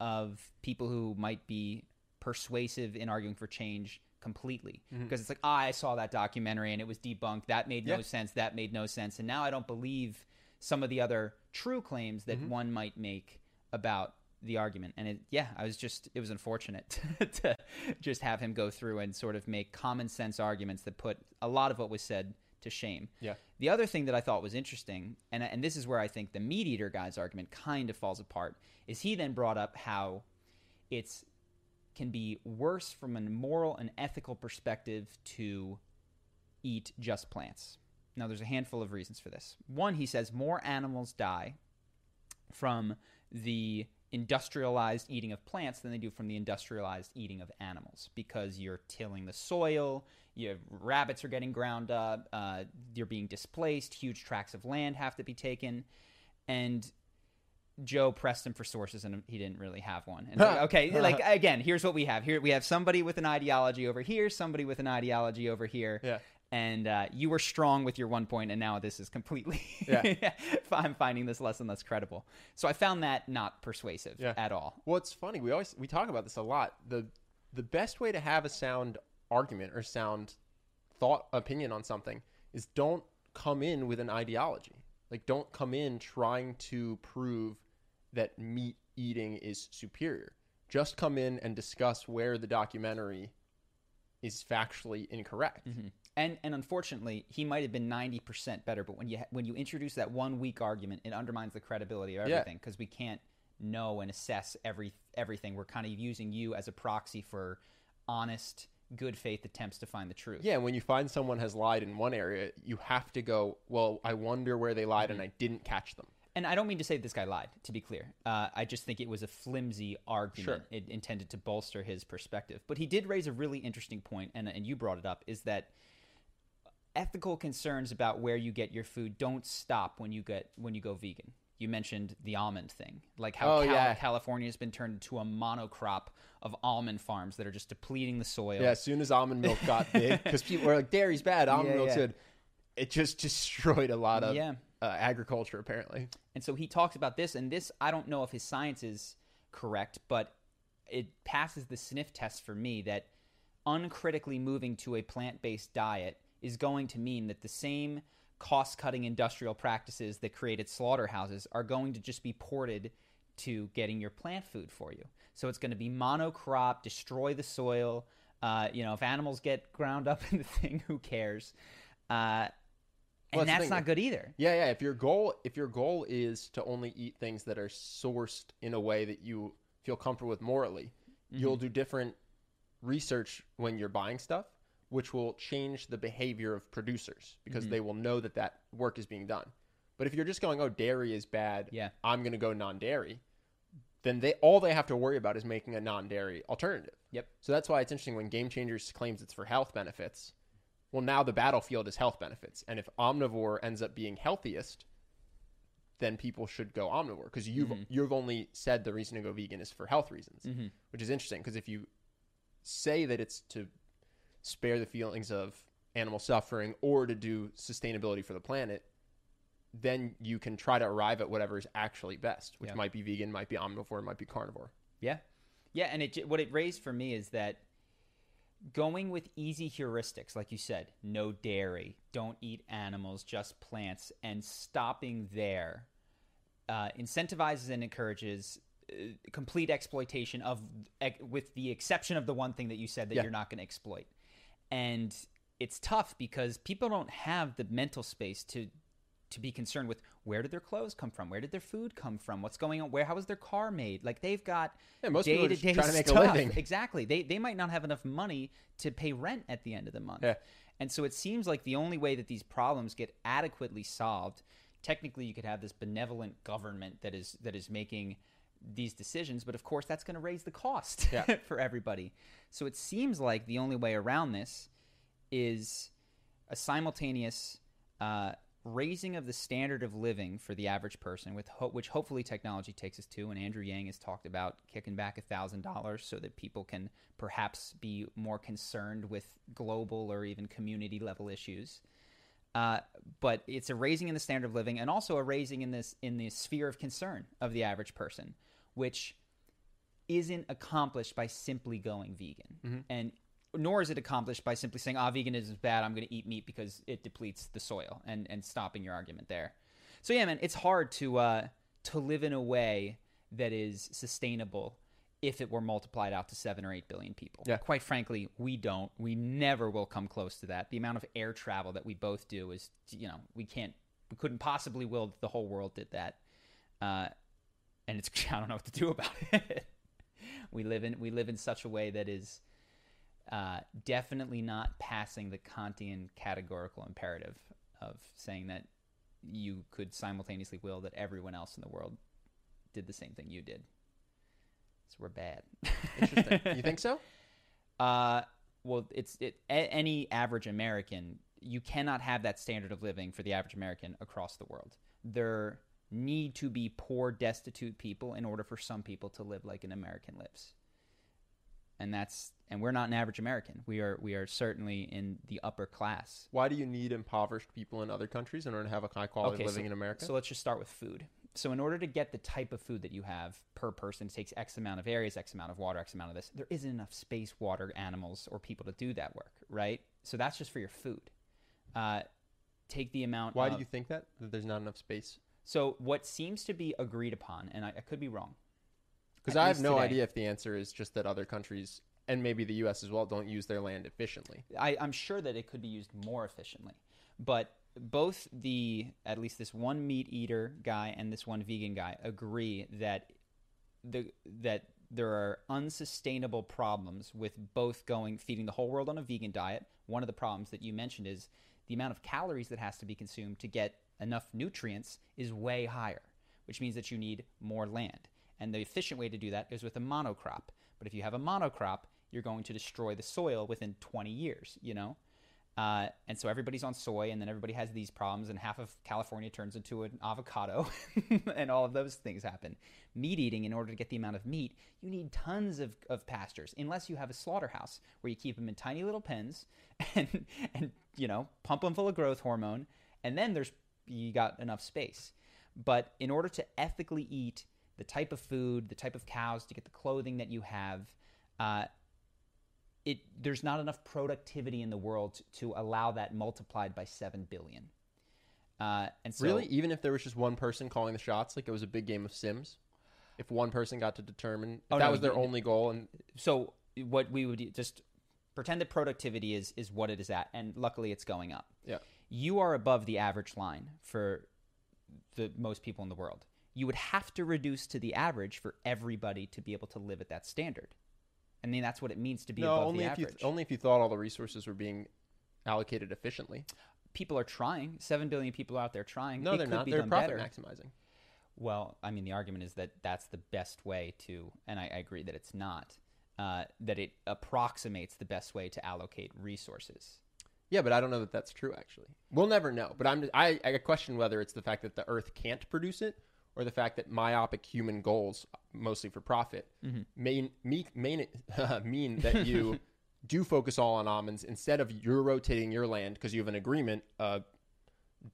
of people who might be persuasive in arguing for change completely. Because it's like ah, I saw that documentary and it was debunked. That made no sense. That made no sense. And now I don't believe some of the other true claims that one might make about the argument. And it yeah I was just it was unfortunate to just have him go through and sort of make common sense arguments that put a lot of what was said to shame. Yeah. the other thing that I thought was interesting, and and this is where I think the meat eater guy's argument kind of falls apart, is he then brought up how it's can be worse from a moral and ethical perspective to eat just plants. Now, there's a handful of reasons for this. One, he says more animals die from the industrialized eating of plants than they do from the industrialized eating of animals because you're tilling the soil, your rabbits are getting ground up, uh, you're being displaced, huge tracts of land have to be taken, and Joe pressed him for sources, and he didn't really have one. And like, okay, like again, here's what we have. Here we have somebody with an ideology over here, somebody with an ideology over here. Yeah. And uh, you were strong with your one point, and now this is completely. Yeah. I'm finding this less and less credible. So I found that not persuasive Yeah. at all. Well, it's funny. We always we talk about this a lot. the The best way to have a sound argument or sound thought opinion on something is don't come in with an ideology. Like, don't come in trying to prove that meat eating is superior. Just come in and discuss where the documentary is factually incorrect. Mm-hmm. And and unfortunately, he might have been ninety percent better. But when you when you introduce that one weak argument, it undermines the credibility of everything because we can't know and assess every everything. We're kind of using you as a proxy for honest, good faith attempts to find the truth. Yeah, and when you find someone has lied in one area, you have to go, well, I wonder where they lied and mm-hmm. I didn't catch them. And I don't mean to say this guy lied. To be clear, uh, I just think it was a flimsy argument Sure. it, intended to bolster his perspective. But he did raise a really interesting point, and and you brought it up, is that ethical concerns about where you get your food don't stop when you get when you go vegan. You mentioned the almond thing, like how Oh, Cal- yeah. California has been turned into a monocrop of almond farms that are just depleting the soil. Yeah, as soon as almond milk got big, because people were like, dairy's bad, almond Yeah, milk's yeah. good. It just destroyed a lot of Yeah. Uh, agriculture, apparently. And so he talks about this, and this I don't know if his science is correct, but it passes the sniff test for me that uncritically moving to a plant based diet is going to mean that the same cost cutting industrial practices that created slaughterhouses are going to just be ported to getting your plant food for you. So it's going to be monocrop, destroy the soil. Uh, you know, if animals get ground up in the thing, who cares? Uh, and Well, that's that's not good either. Yeah, yeah. If your goal, if your goal is to only eat things that are sourced in a way that you feel comfortable with morally, you'll mm-hmm. do different research when you're buying stuff, which will change the behavior of producers because mm-hmm. they will know that that work is being done. But if you're just going, "Oh, dairy is bad," Yeah. I'm going to go non-dairy, then they all they have to worry about is making a non-dairy alternative. Yep. So that's why it's interesting when Game Changers claims it's for health benefits. Well, now the battlefield is health benefits, and if omnivore ends up being healthiest, then people should go omnivore because you've mm-hmm. you've only said the reason to go vegan is for health reasons, mm-hmm. which is interesting because if you say that it's to spare the feelings of animal suffering or to do sustainability for the planet, then you can try to arrive at whatever is actually best, which Yeah. might be vegan, might be omnivore, might be carnivore. Yeah, yeah, and it what it raised for me is that going with easy heuristics, like you said, no dairy, don't eat animals, just plants, and stopping there uh, incentivizes and encourages uh, complete exploitation of, ec- with the exception of the one thing that you said that Yeah. you're not going to exploit, and it's tough because people don't have the mental space to to be concerned with where did their clothes come from, where did their food come from, what's going on, where how was their car made? Like they've got Yeah, most people are just day-to-day trying to make a stuff. living. Exactly. They they might not have enough money to pay rent at the end of the month. Yeah. And so it seems like the only way that these problems get adequately solved, technically you could have this benevolent government that is that is making these decisions, but of course that's going to raise the cost Yeah. for everybody. So it seems like the only way around this is a simultaneous uh, raising of the standard of living for the average person, with ho- which hopefully technology takes us to. And Andrew Yang has talked about kicking back thousand dollars so that people can perhaps be more concerned with global or even community level issues. Uh, but it's a raising in the standard of living, and also a raising in this in the sphere of concern of the average person, which isn't accomplished by simply going vegan, and nor is it accomplished by simply saying, "Ah, veganism is bad. I'm going to eat meat because it depletes the soil," and and stopping your argument there. So yeah, man, it's hard to uh, to live in a way that is sustainable if it were multiplied out to seven or eight billion people. Yeah. Quite frankly, we don't. We never will come close to that. The amount of air travel that we both do is, you know, we can't, we couldn't possibly will that the whole world did that. Uh, and it's I don't know what to do about it. we live in we live in such a way that is uh, definitely not passing the Kantian categorical imperative of saying that you could simultaneously will that everyone else in the world did the same thing you did. So we're bad. Interesting. you think so? Uh, well, it's it. A, any average American, you cannot have that standard of living for the average American across the world. There need to be poor, destitute people in order for some people to live like an American lives, and that's and we're not an average American. We are we are certainly in the upper class. Why do you need impoverished people in other countries in order to have a high quality living so, in America? So let's just start with food. So in order to get the type of food that you have per person, it takes X amount of areas, X amount of water, X amount of this. There isn't enough space, water, animals, or people to do that work, right? So that's just for your food. Uh, take the amount. Why of, do you think that? That there's not enough space? So what seems to be agreed upon, and I, I could be wrong, Because I have no today. idea if the answer is just that other countries and maybe the U.S. as well don't use their land efficiently. I, I'm sure that it could be used more efficiently. But both the at least this one meat eater guy and this one vegan guy agree that the that there are unsustainable problems with both going feeding the whole world on a vegan diet. One of the problems that you mentioned is the amount of calories that has to be consumed to get enough nutrients is way higher, which means that you need more land. And the efficient way to do that is with a monocrop. But if you have a monocrop, you're going to destroy the soil within 20 years, you know? Uh, and so everybody's on soy, and then everybody has these problems, and half of California turns into an avocado, and all of those things happen. Meat eating, in order to get the amount of meat, you need tons of, of pastures, unless you have a slaughterhouse where you keep them in tiny little pens and, and you know, pump them full of growth hormone, and then there's you got enough space. But in order to ethically eat the type of food, the type of cows, to get the clothing that you have, uh, it there's not enough productivity in the world to, to allow that multiplied by seven billion. Uh, and so, really, even if there was just one person calling the shots, like it was a big game of Sims, if one person got to determine if Oh, that no, was their you- only goal, and so what we would just pretend that productivity is is what it is at, and luckily it's going up. yeah, you are above the average line for the most people in the world. You would have to reduce to the average for everybody to be able to live at that standard. I mean, that's what it means to be no, above only the if you average. only if you thought all the resources were being allocated efficiently. people are trying. Seven billion people out there trying. No, it they're could not. Be They're profit better. maximizing. Well, I mean, the argument is that that's the best way to, and I, I agree that it's not. Uh, that it approximates the best way to allocate resources. Yeah, but I don't know that that's true. Actually, we'll never know. But I'm I, I question whether it's the fact that the Earth can't produce it, or the fact that myopic human goals, mostly for profit, Mm-hmm. mean mean mean, mean that you do focus all on almonds instead of you're rotating your land because you have an agreement, a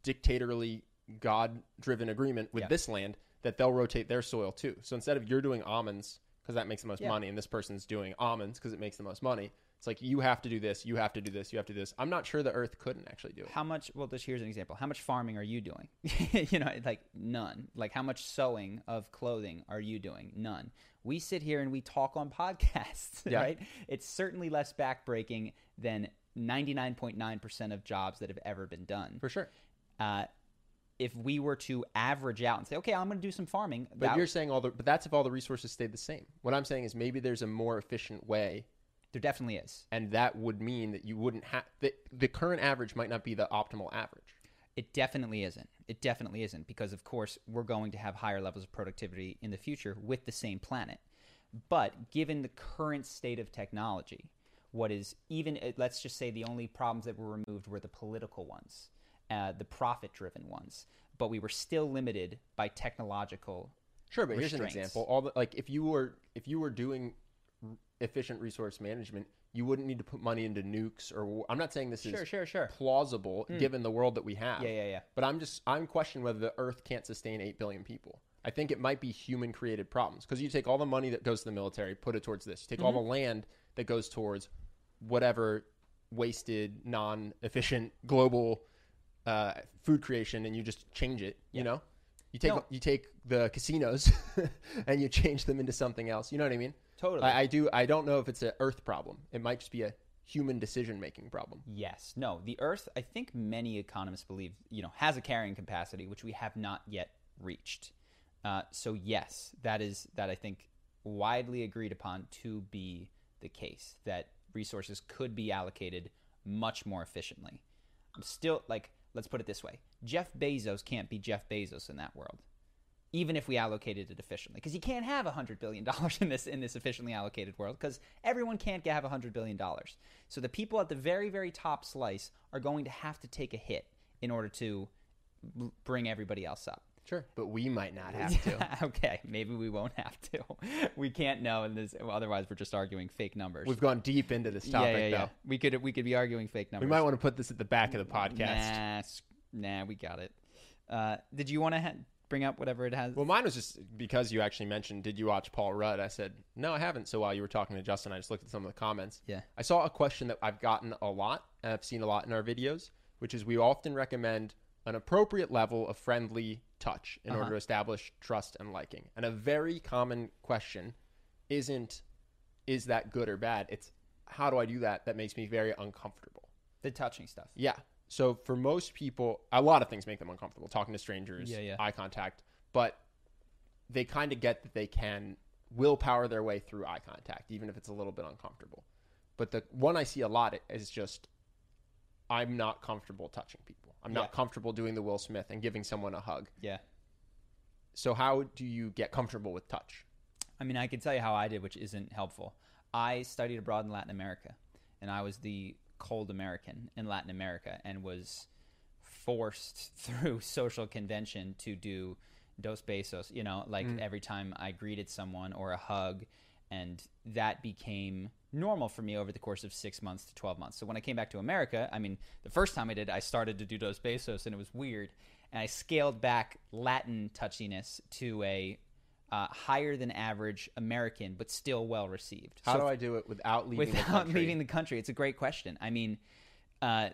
dictatorly God-driven agreement with Yeah. this land that they'll rotate their soil too. So instead of you're doing almonds because that makes the most Yeah. money, and this person's doing almonds because it makes the most money. It's like you have to do this, you have to do this, you have to do this. I'm not sure the Earth couldn't actually do it. How much? Well, just here's an example. How much farming are you doing? you know, like none. Like how much sewing of clothing are you doing? None. We sit here and we talk on podcasts, Yeah. right? It's certainly less backbreaking than 99.9% of jobs that have ever been done. For sure. Uh, if we were to average out and say, okay, I'm going to do some farming, But you're saying all the but that's if all the resources stayed the same. What I'm saying is maybe there's a more efficient way there definitely is. and that would mean that you wouldn't have the, the current average might not be the optimal average. It definitely isn't. It definitely isn't because, of course, we're going to have higher levels of productivity in the future with the same planet. But given the current state of technology, what is even, uh, let's just say the only problems that were removed were the political ones, uh, the profit driven ones. But we were still limited by technological. Sure, but here's an example. All the, like if you were if you were doing efficient resource management, you wouldn't need to put money into nukes or. I'm not saying this Sure, is sure, sure. plausible given the world that we have. Yeah, yeah, yeah. But I'm just I'm questioning whether the Earth can't sustain eight billion people. I think it might be human created problems because you take all the money that goes to the military, put it towards this. You take all Mm-hmm. the land that goes towards whatever wasted, non efficient global uh, food creation, and you just change it. You know, you take No. you take the casinos and you change them into something else. You know what I mean? Totally. I, I do. I don't know if it's an Earth problem. It might just be a human decision making problem. Yes. No, the Earth, I think many economists believe, you know, has a carrying capacity, which we have not yet reached. Uh, so yes, that is that I think widely agreed upon to be the case that resources could be allocated much more efficiently. I'm still like, let's put it this way: Jeff Bezos can't be Jeff Bezos in that world, even if we allocated it efficiently, because you can't have hundred billion dollars in this in this efficiently allocated world, because everyone can't have hundred billion dollars. So the people at the very very top slice are going to have to take a hit in order to bring everybody else up. Sure, but we might not have to. okay, maybe we won't have to. We can't know, and this, otherwise we're just arguing fake numbers. We've gone deep into this topic, yeah, yeah, though. We could we could be arguing fake numbers. We might want to put this at the back of the podcast. Nah, nah, we got it. Uh, did you want to ha- bring up whatever it has? Well, mine was just because you actually mentioned, did you watch Paul Rudd? I said, no, I haven't. So while you were talking to Justin, I just looked at some of the comments. Yeah. I saw a question that I've gotten a lot, and I've seen a lot in our videos, which is we often recommend an appropriate level of friendly touch in Uh-huh. order to establish trust and liking. And a very common question isn't, is that good or bad? It's, how do I do that? That makes me very uncomfortable. the touching stuff. Yeah. So for most people, a lot of things make them uncomfortable. Talking to strangers, Yeah, yeah. eye contact, but they kind of get that they can willpower their way through eye contact, even if it's a little bit uncomfortable. But the one I see a lot is just, I'm not comfortable touching people. I'm not comfortable doing the Will Smith and giving someone a hug. Yeah. So how do you get comfortable with touch? I mean, I can tell you how I did, which isn't helpful. I studied abroad in Latin America, and I was the cold American in Latin America and was forced through social convention to do dos besos, you know, like mm. every time I greeted someone or a hug. And that became normal for me over the course of six months to 12 months. So when I came back to America, I mean, the first time I did, I started to do dos besos and it was weird. And I scaled back Latin touchiness to a uh, higher than average American, but still well received. How So do I do it without leaving the without country? leaving the country? It's a great question. I mean, uh,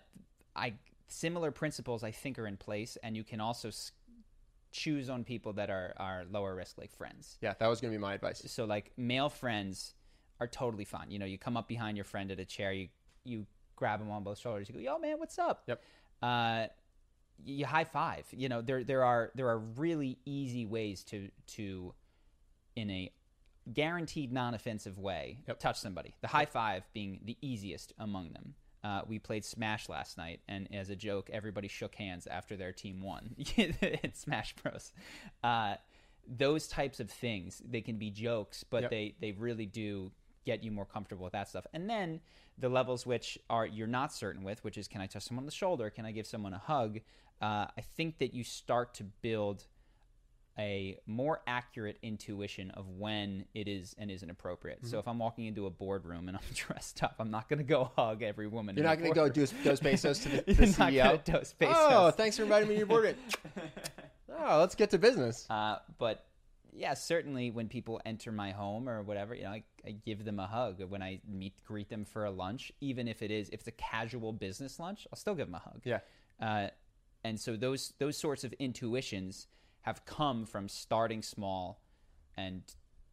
I similar principles I think are in place, and you can also s- choose on people that are are lower risk, like friends. yeah, that was going to be my advice. So like male friends are totally fine. You know, you come up behind your friend at a chair, you you grab him on both shoulders, you go, "Yo, man, what's up?" Yep. Uh, you high five. You know, there there are there are really easy ways to to in a guaranteed non-offensive way Yep. touch somebody. The high five being the easiest among them. Uh, we played Smash last night, and as a joke, everybody shook hands after their team won in Smash Bros. Uh, those types of things, they can be jokes, but Yep. they they really do get you more comfortable with that stuff. And then the levels which are you're not certain with, which is can I touch someone on the shoulder? Can I give someone a hug? Uh, I think that you start to build a more accurate intuition of when it is and isn't appropriate. Mm-hmm. So if I'm walking into a boardroom and I'm dressed up, I'm not going to go hug every woman. You're not going to go do dos pesos to the, the CEO. dos pesos. Oh, thanks for inviting me to your boardroom. oh, let's get to business. Uh, but yeah, certainly when people enter my home or whatever, you know, I, I give them a hug. When I meet, greet them for a lunch, even if it is, if it's a casual business lunch, I'll still give them a hug. Yeah. Uh, and so those those sorts of intuitions have come from starting small and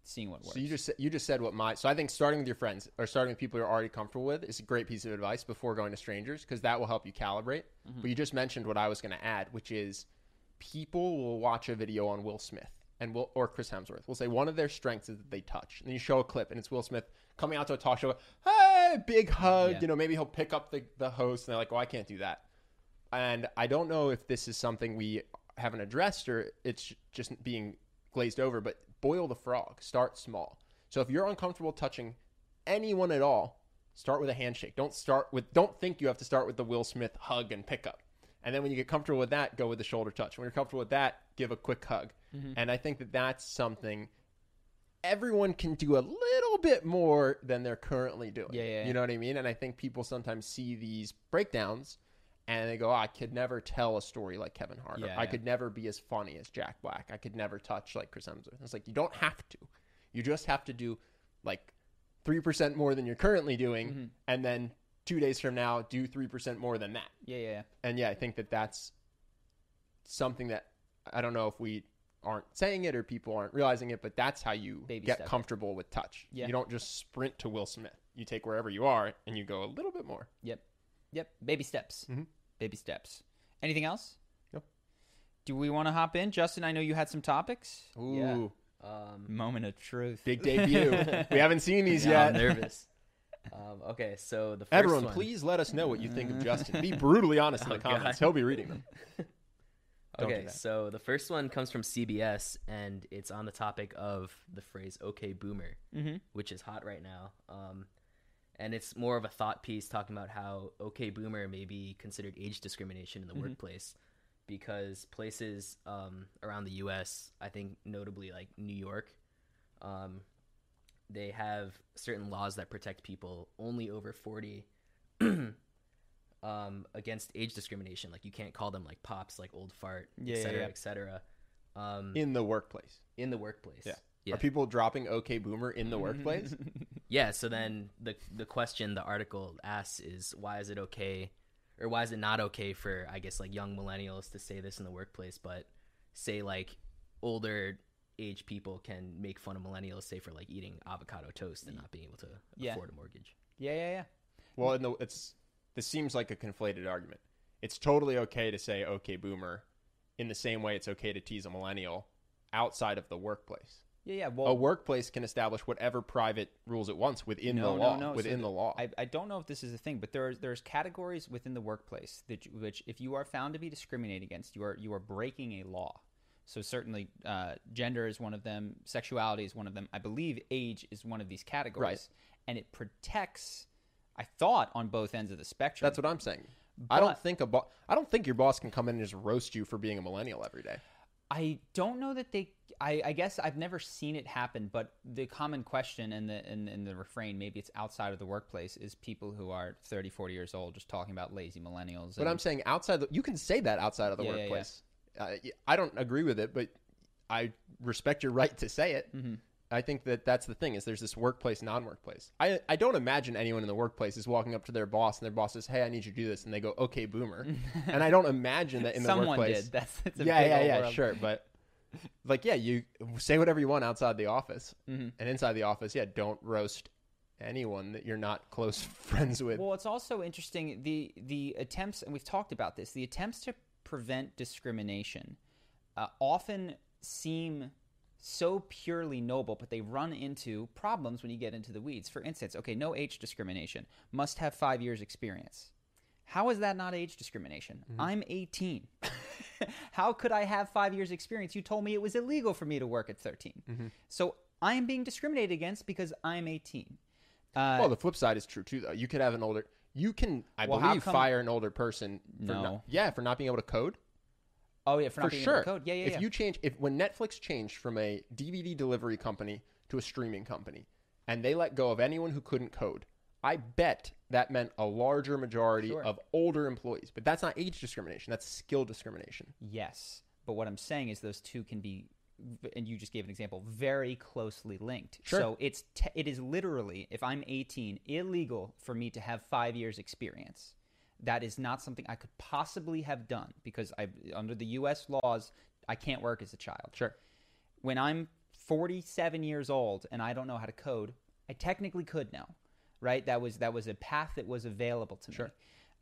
seeing what works. So you just said- you just said what my so I think starting with your friends or starting with people you're already comfortable with is a great piece of advice before going to strangers because that will help you calibrate. Mm-hmm. But you just mentioned what I was going to add, which is people will watch a video on Will Smith and will or Chris Hemsworth. will say one of their strengths is that they touch. And you show a clip and it's Will Smith coming out to a talk show, hey, big hug. Yeah. You know, maybe he'll pick up the the host and they're like, "Oh, I can't do that." And I don't know if this is something we haven't addressed or it's just being glazed over, but boil the frog. Start small. So if you're uncomfortable touching anyone at all, start with a handshake. Don't start with don't think you have to start with the Will Smith hug and pickup. And then when you get comfortable with that, go with the shoulder touch. When you're comfortable with that, give a quick hug. Mm-hmm. And I think that that's something everyone can do a little bit more than they're currently doing. Yeah, yeah, yeah. You know what I mean? And I think people sometimes see these breakdowns and they go, oh, I could never tell a story like Kevin Hart. Yeah, I yeah. could never be as funny as Jack Black. I could never touch like Chris Hemsworth. It's like, you don't have to. You just have to do like 3% more than you're currently doing. Mm-hmm. And then two days from now, do 3% more than that. yeah, yeah, yeah. And yeah, I think that that's something that I don't know if we aren't saying it or people aren't realizing it, but that's how you Baby get it. comfortable with touch. Yeah. You don't just sprint to Will Smith. You take wherever you are and you go a little bit more. Yep. Yep. Baby steps. Mhm. Baby steps. Anything else? Nope. Do we want to hop in? Justin, I know you had some topics. Ooh, Yeah. Um, Moment of truth. big debut. we haven't seen these yeah, I'm yet. nervous. um, okay, so the first Everyone, one, please let us know what you think of Justin. Be brutally honest in Oh, the comments. God. He'll be reading them. Don't Okay, so the first one comes from CBS, and it's on the topic of the phrase "Okay, Boomer," Mm-hmm. which is hot right now. Um, and it's more of a thought piece talking about how "Okay, Boomer" may be considered age discrimination in the workplace because places um, around the U.S., I think notably like New York, um, they have certain laws that protect people only over 40 um, against age discrimination. Like you can't call them like pops, like old fart, Yeah, et yeah, cetera, yeah. et um, in the workplace. in the workplace. Yeah. Yeah. Are people dropping OK Boomer in the workplace? Yeah, so then the the question the article asks is why is it okay or why is it not okay for I guess like young millennials to say this in the workplace but say like older age people can make fun of millennials say for like eating avocado toast and not being able to Yeah. afford a mortgage. Yeah, yeah, yeah. well, in the, it's this seems like a conflated argument. It's totally okay to say OK Boomer in the same way it's okay to tease a millennial outside of the workplace. Yeah, yeah. Well, a workplace can establish whatever private rules it wants within no, the law. no, no. Within So the law. I, I don't know if this is a thing, but there's there's categories within the workplace that you, which, if you are found to be discriminated against, you are you are breaking a law. So certainly, uh, gender is one of them. Sexuality is one of them. I believe age is one of these categories, Right. and it protects. I thought on both ends of the spectrum. That's what I'm saying. I don't think a bo- I don't think your boss can come in and just roast you for being a millennial every day. I don't know that they. I, I guess I've never seen it happen, but the common question and the and, and the refrain, maybe it's outside of the workplace, is people who are 30, 40 years old just talking about lazy millennials. But and- I'm saying outside the, you can say that outside of the Yeah, yeah, yeah. workplace. Uh, I don't agree with it, but I respect your right to say it. Mm-hmm. I think that that's the thing is there's this workplace, non-workplace. I I don't imagine anyone in the workplace is walking up to their boss and their boss says, "Hey, I need you to do this," and they go, "Okay, boomer." and I don't imagine that in the someone workplace. did. That's, yeah, big yeah, yeah, world. sure, but like, yeah, you say whatever you want outside the office, Mm-hmm. and inside the office, yeah, don't roast anyone that you're not close friends with. Well, it's also interesting the the attempts, and we've talked about this. The attempts to prevent discrimination uh, often seem so purely noble, but they run into problems when you get into the weeds. For instance, okay, no age discrimination. Must have five years experience. How is that not age discrimination? I'm 18. How could I have five years experience? You told me it was illegal for me to work at 13. So I am being discriminated against because I'm 18. Uh, well, the flip side is true too, though. You could have an older. You can, I Well, believe, come- fire an older person. For No. not, yeah, for not being able to code. oh yeah, for not for being sure. able to code. Yeah, yeah, if yeah. you change, if when Netflix changed from a DVD delivery company to a streaming company, and they let go of anyone who couldn't code, I bet that meant a larger majority Sure. of older employees. But that's not age discrimination; that's skill discrimination. Yes, but what I'm saying is those two can be, and you just gave an example, very closely linked. Sure. So it's te- it is literally, if I'm 18, illegal for me to have five years experience. That is not something I could possibly have done because I, under the U.S. laws, I can't work as a child. Sure. When I'm 47 years old and I don't know how to code, I technically could now, right? That was that was a path that was available to me.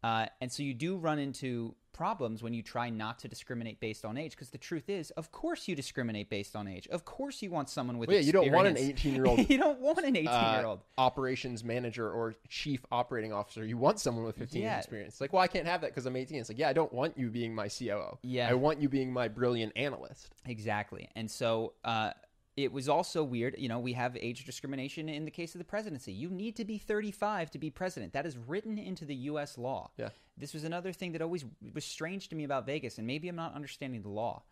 Uh, and so you do run into problems when you try not to discriminate based on age, because the truth is, of course, you discriminate based on age. Of course, you want someone with. Well, yeah, you don't want an 18-year-old, you don't want an uh, eighteen-year-old. operations manager or chief operating officer. You want someone with 15 Yeah. years experience. Like, well, I can't have that because I'm 18. It's like, yeah, I don't want you being my COO. Yeah. I want you being my brilliant analyst. Exactly. And so uh, it was also weird. You know, we have age discrimination in the case of the presidency. You need to be 35 to be president. That is written into the U.S. law. Yeah. This was another thing that always was strange to me about Vegas, and maybe I'm not understanding the law.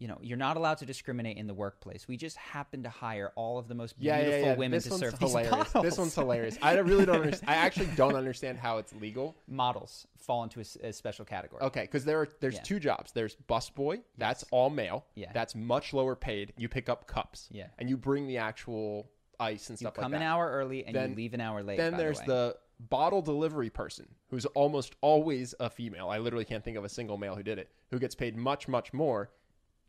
You know, you're not allowed to discriminate in the workplace. We just happen to hire all of the most Yeah, beautiful yeah, yeah. women this to one's serve hilarious. these bottles. This one's hilarious. I really don't understand. I actually don't understand how it's legal. Models fall into a special category. Okay, because there are there's two jobs. There's busboy. That's all male. Yeah. That's much lower paid. You pick up cups. Yeah. And you bring the actual ice and You stuff come like an hour early and Then- you leave an hour late. then by there's the, way. the bottle delivery person who's almost always a female. I literally can't think of a single male who did it, who gets paid much, much more.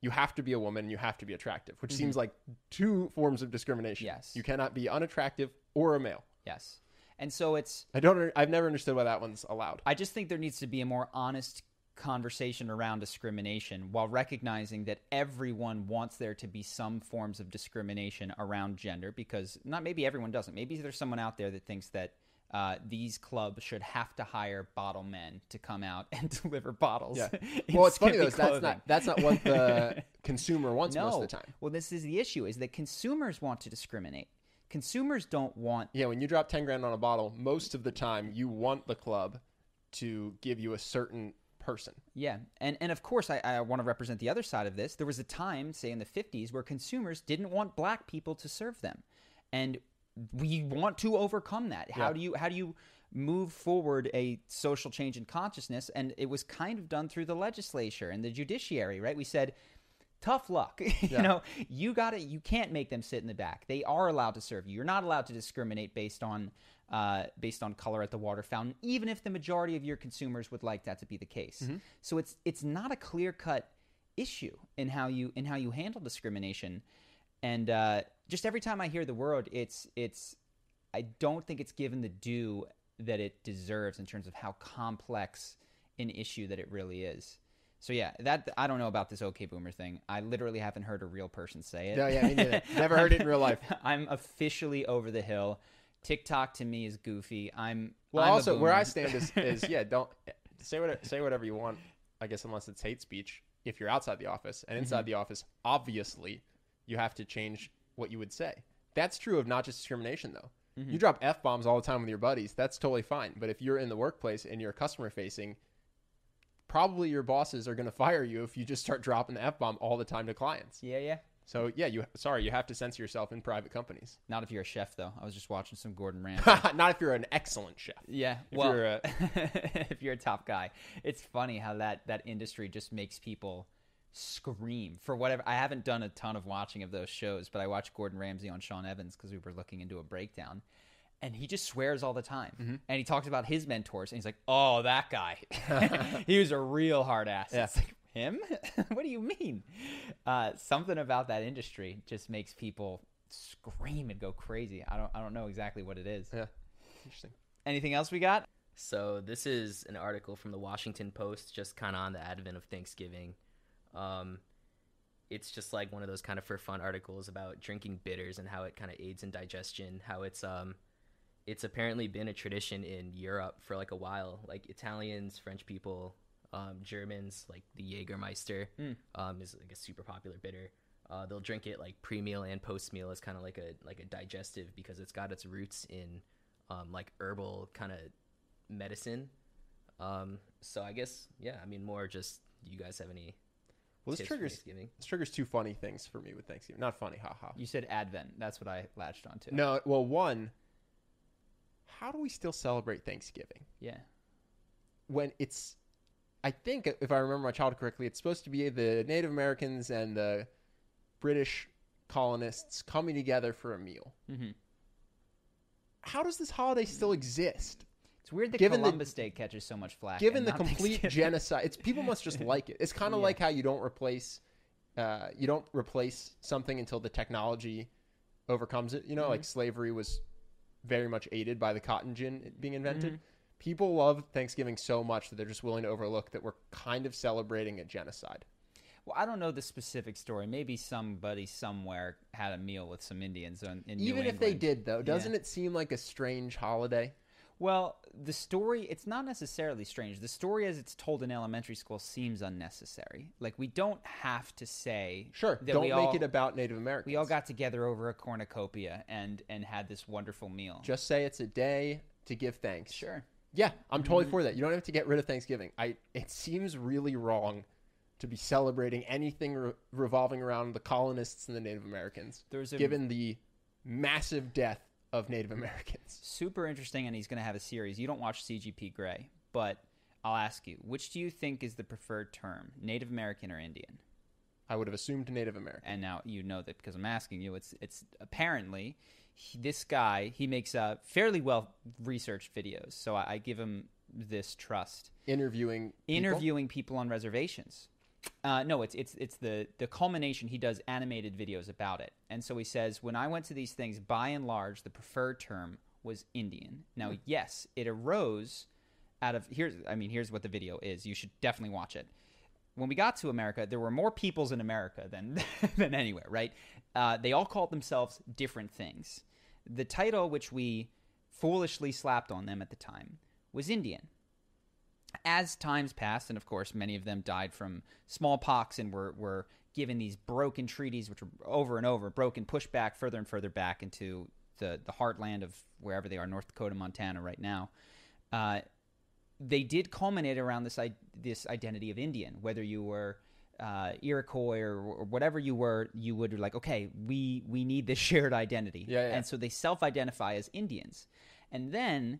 You have to be a woman and you have to be attractive, which seems like two forms of discrimination. Mm-hmm. Yes. You cannot be unattractive or a male. yes. And so it's I don't I've never understood why that one's allowed. I just think there needs to be a more honest conversation around discrimination while recognizing that everyone wants there to be some forms of discrimination around gender because not maybe everyone doesn't. Maybe there's someone out there that thinks that uh, these clubs should have to hire bottle men to come out and deliver bottles. Yeah. well, it's funny though. That's not that's not what the consumer wants no. most of the time. Well, this is the issue: is that consumers want to discriminate. Consumers don't want Yeah, when you drop ten grand on a bottle, most of the time you want the club to give you a certain person. Yeah, and and of course, I, I want to represent the other side of this. There was a time, say in the '50s, where consumers didn't want black people to serve them, and we want to overcome that. How do you how do you move forward a social change in consciousness? And it was kind of done through the legislature and the judiciary, right? We said. Tough luck. you know, you got to You can't make them sit in the back. They are allowed to serve you. You're not allowed to discriminate based on uh, based on color at the water fountain, even if the majority of your consumers would like that to be the case. So it's it's not a clear cut issue in how you in how you handle discrimination, and uh, just every time I hear the word, it's it's I don't think it's given the due that it deserves in terms of how complex an issue that it really is. So yeah, that I don't know about this OK Boomer thing. I literally haven't heard a real person say it. No, yeah, me neither. Never heard it in real life. I'm officially over the hill. TikTok to me is goofy. I'm Well, I'm also where I stand is, is yeah, don't say what say whatever you want. I guess unless it's hate speech. If you're outside the office and Mm-hmm. inside the office, obviously you have to change what you would say. That's true of not just discrimination though. Mm-hmm. You drop f bombs all the time with your buddies. That's totally fine. But if you're in the workplace and you're customer facing, probably your bosses are going to fire you if you just start dropping the f bomb all the time to clients. Yeah, yeah. So yeah, you sorry you have to censor yourself in private companies. Not if you're a chef though. I was just watching some Gordon Ramsay. not if you're an excellent chef. Yeah, If well, you're a- if you're a top guy, it's funny how that that industry just makes people scream for whatever. I haven't done a ton of watching of those shows, but I watched Gordon Ramsay on Sean Evans because we were looking into a breakdown, and he just swears all the time, Mm-hmm. and he talks about his mentors, and he's like, "Oh, that guy, he was a real hard ass." Yeah. It's like him. what do you mean? Uh, something about that industry just makes people scream and go crazy. I don't. I don't know exactly what it is. Yeah, interesting. Anything else we got? So this is an article from the Washington Post, just kind of on the advent of Thanksgiving. Um, it's just like one of those kind of for fun articles about drinking bitters and how it kind of aids in digestion. How it's um, it's apparently been a tradition in Europe for like a while. Like Italians, French people, um, Germans, like the Jägermeister um, is like a super popular bitter. Uh, they'll drink it like pre-meal and post-meal as kind of like a like a digestive because it's got its roots in um, like herbal kind of medicine. Um, so I guess yeah, I mean more just do you guys have any Well, this triggers Thanksgiving? this triggers two funny things for me with Thanksgiving. Not funny, haha. You said Advent. That's what I latched onto. No, well, one, how do we still celebrate Thanksgiving Yeah. when it's? I think if I remember my childhood correctly, it's supposed to be the Native Americans and the British colonists coming together for a meal. Mhm. How does this holiday still exist? It's weird that Given the- Columbus Day catches so much flack. given the complete genocide it's people must just like it it's kind of Yeah. like how you don't replace uh, you don't replace something until the technology overcomes it you know Mm-hmm. like slavery was very much aided by the cotton gin being invented Mm-hmm. people love thanksgiving so much that they're just willing to overlook that we're kind of celebrating a genocide Well, I don't know the specific story. Maybe somebody somewhere had a meal with some Indians in, in even if they did though doesn't it seem like a strange holiday Well, the story, it's not necessarily strange. The story as it's told in elementary school seems unnecessary. Like, we don't have to say. sure that don't we make all, it about native americans We all got together over a cornucopia and, and had this wonderful meal. just say it's a day to give thanks Sure. Yeah, I'm totally Mm-hmm. for that. You don't have to get rid of Thanksgiving. I it seems really wrong to be celebrating anything re- revolving around the colonists and the Native Americans, There's a given the massive death of Native Americans. super interesting, and he's going to have a series. You don't watch CGP Grey, but I'll ask you, which do you think is the preferred term, Native American or Indian? I would have assumed Native American. And now you know that because I'm asking you. It's it's apparently he, this guy he makes uh, fairly well researched videos, so I, I give him this trust. Interviewing people? Interviewing people on reservations. Uh, no, it's it's it's the the culmination. He does animated videos about it, and so he says, when I went to these things, by and large, the preferred term was Indian. Now, yes, it arose out of here's I mean here's what the video is. You should definitely watch it. When we got to America, there were more peoples in America than than anywhere, right? Uh, they all called themselves different things. The title which we foolishly slapped on them at the time was Indian as times passed, and of course, many of them died from smallpox and were, were given these broken treaties, which were over and over broken, pushed back further and further back into the, the heartland of wherever they are, North Dakota, Montana, right now. Uh, they did culminate around this this identity of Indian. Whether you were uh, Iroquois or, or whatever you were, you would like, okay, we we need this shared identity, Yeah, yeah. and so they self-identify as Indians. And then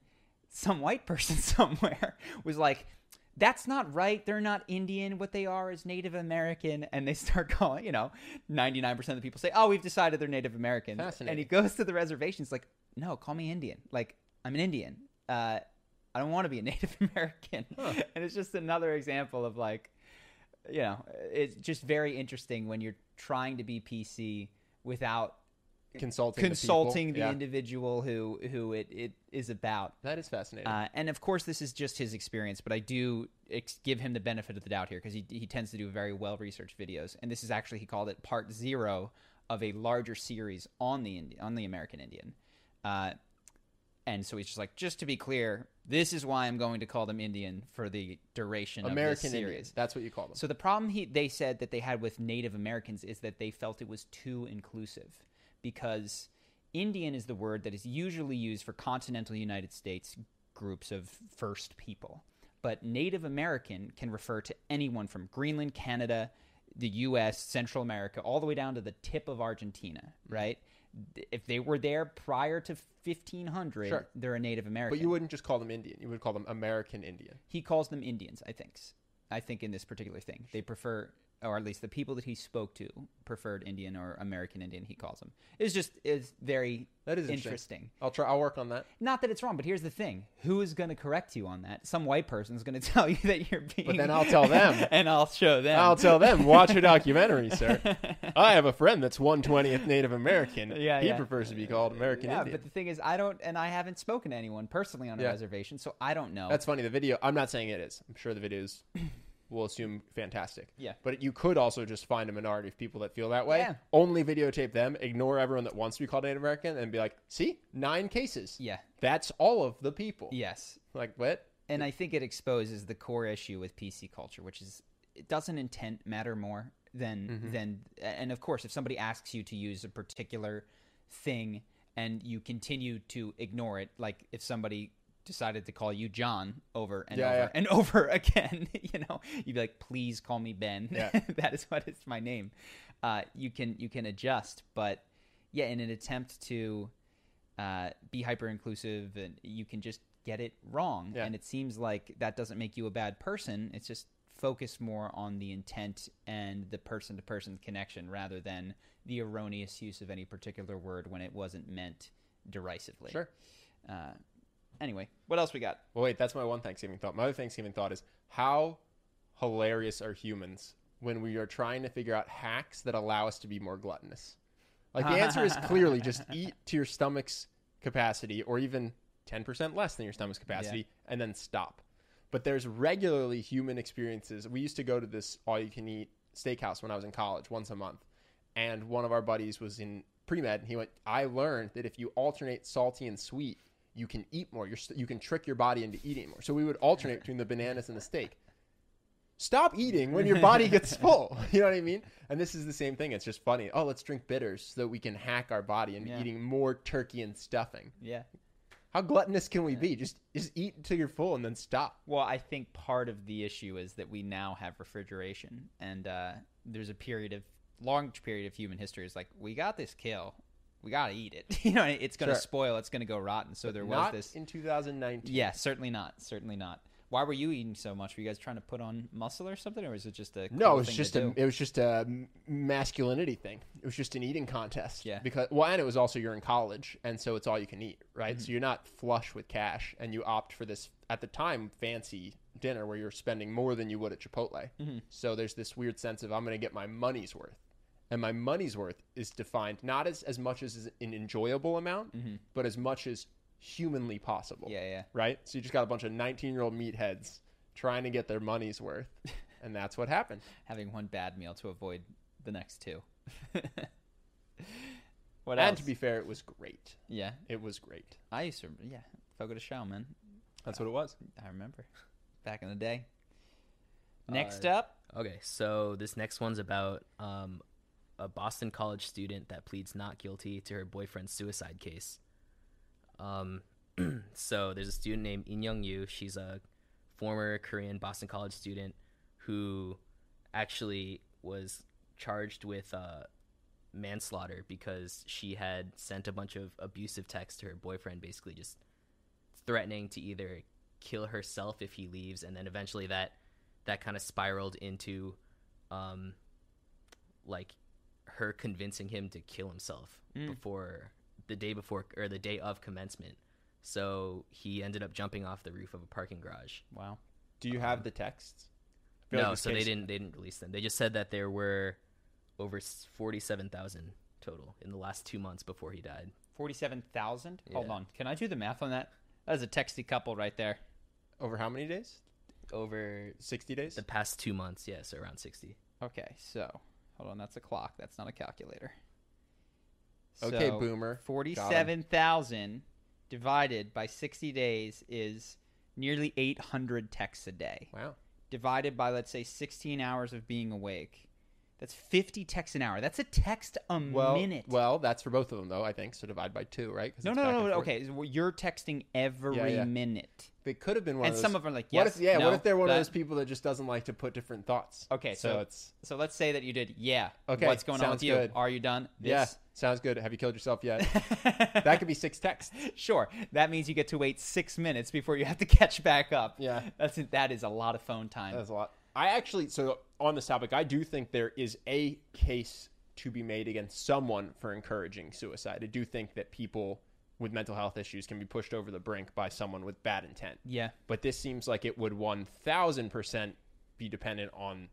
some white person somewhere was like, that's not right. They're not Indian. What they are is Native American. And they start calling, you know, 99% of the people say, oh, we've decided they're Native American. And he goes to the reservation. He's like, no, call me Indian. Like, I'm an Indian. Uh, I don't want to be a Native American. And it's just another example of like, you know, it's just very interesting when you're trying to be PC without Consulting, the consulting people. the, Yeah. individual who who it, it is about. That is fascinating. Uh, and of course, this is just his experience, but I do ex- give him the benefit of the doubt here because he, he tends to do very well researched videos. And this is actually, he called it part zero of a larger series on the Indi- on the American Indian. Uh, and so he's just like, just to be clear, this is why I'm going to call them Indian for the duration of American this series. Indians. That's what you call them. So the problem he they said that they had with Native Americans is that they felt it was too inclusive because Indian is the word that is usually used for continental United States groups of first people. But Native American can refer to anyone from Greenland, Canada, the US, Central America, all the way down to the tip of Argentina, mm-hmm. right? If they were there prior to 1500, Sure. they're a Native American. but you wouldn't just call them Indian. You would call them American Indian. He calls them Indians, I think. I think in this particular thing. They prefer or at least the people that he spoke to preferred Indian or American Indian he calls them. It's just is very That is interesting. interesting. I'll try. I'll work on that. Not that it's wrong, but here's the thing: who is going to correct you on that? Some white person is going to tell you that you're being. But then I'll tell them. and I'll show them. I'll tell them. Watch a documentary, sir. I have a friend that's one twentieth Native American. Yeah, he yeah. prefers to be called American Yeah, Indian. but the thing is, I don't, and I haven't spoken to anyone personally on a Yeah. reservation, so I don't know. That's funny. The video. I'm not saying it is. I'm sure the videos. We'll assume fantastic. Yeah. But you could also just find a minority of people that feel that way. Yeah. Only videotape them. Ignore everyone that wants to be called Native American, and be like, "See, nine cases. yeah. That's all of the people." Yes. Like what? and I think it exposes the core issue with PC culture, which is it doesn't intent matter more than Mm-hmm. than and of course if somebody asks you to use a particular thing and you continue to ignore it, like if somebody decided to call you John over and Yeah, over yeah. and over again, you know, you'd be like, please call me Ben. Yeah. that is what is my name. Uh, you can you can adjust, but yeah, in an attempt to uh, be hyper inclusive and you can just get it wrong and it seems like that doesn't make you a bad person it's just focus more on the intent and the person to person connection rather than the erroneous use of any particular word when it wasn't meant derisively Sure. uh, anyway what else we got Well, wait, that's my one Thanksgiving thought. My other Thanksgiving thought is how hilarious are humans when we are trying to figure out hacks that allow us to be more gluttonous? Like the answer is clearly just eat to your stomach's capacity or even 10% less than your stomach's capacity and then stop. But there's regularly human experiences. We used to go to this all you can eat steakhouse when I was in college once a month. And one of our buddies was in pre med and he went, I learned that if you alternate salty and sweet, you can eat more. You're, you can trick your body into eating more. So we would alternate between the bananas and the steak. Stop eating when your body gets full. You know what I mean? And this is the same thing. It's just funny. Oh, let's drink bitters so that we can hack our body into Yeah. eating more turkey and stuffing. yeah How gluttonous can we be? Just just eat until you're full and then stop. Well, I think part of the issue is that we now have refrigeration, and uh, there's a period of long period of human history. Is like we got this kill, we got to eat it. you know, it's going to Sure. spoil, it's going to go rotten. So there was Not this. in 2019. Yeah, certainly not. Certainly not. Why were you eating so much? Were you guys trying to put on muscle or something, or was it just a No, it was just a do? it was just a masculinity thing. It was just an eating contest. Yeah. Because well, and it was also you're in college, and so it's all you can eat, right? Mm-hmm. So you're not flush with cash, and you opt for this at the time fancy dinner where you're spending more than you would at Chipotle. Mm-hmm. So there's this weird sense of I'm going to get my money's worth, and my money's worth is defined not as as much as an enjoyable amount, but as much as humanly possible Mm-hmm. yeah, yeah. right? So you just got a bunch of 19 year old meatheads trying to get their money's worth, and that's what happened. Having one bad meal to avoid the next two. what else? and else? to be fair, it was great. yeah, It was great. I used to. Yeah, Fogo de Chão, man. That's what it was. I remember back in the day. Next Uh, up, Okay, so this next one's about um, a Boston College student that pleads not guilty to her boyfriend's suicide case. Um, so there's a student named Inyoung You. She's a former Korean Boston College student who actually was charged with uh, manslaughter because she had sent a bunch of abusive texts to her boyfriend, basically just threatening to either kill herself if he leaves, and then eventually that that kind of spiraled into um, like her convincing him to kill himself mm. before the day before or the day of commencement. So he ended up jumping off the roof of a parking garage. Wow. Do you have the texts? I feel like No, this so they didn't they didn't release them. They just said that there were over forty seven thousand total in the last two months before he died. Forty-seven thousand. Hold on. Can I do the math on that? That is a texty couple right there. Over how many days? Over 60 days? the past two months, yes, so around sixty. Okay, so hold on. That's a clock. That's not a calculator. Okay, So, boomer. Got 'em. Forty-seven thousand divided by sixty days is nearly eight hundred texts a day. Wow. Divided by let's say sixteen hours of being awake. That's fifty texts an hour. That's a text a Well, minute. well, that's for both of them though. I think so. Divide by two, right? no, no, no, no. Okay, you're texting every Yeah, yeah. minute. They could have been one And of those. some of them are like, what if, yeah. no, what if they're one that- of those people that just doesn't like to put different thoughts? Okay, so, so it's So let's say that you did. Yeah. Okay, What's going on with you? good. Are you done? yeah, sounds good. Have you killed yourself yet? that could be six texts. Sure. That means you get to wait six minutes before you have to catch back up. Yeah. That's that is a lot of phone time. That's a lot. I actually, so on this topic, I do think there is a case to be made against someone for encouraging suicide. I do think that people with mental health issues can be pushed over the brink by someone with bad intent. yeah. But this seems like it would 1000% be dependent on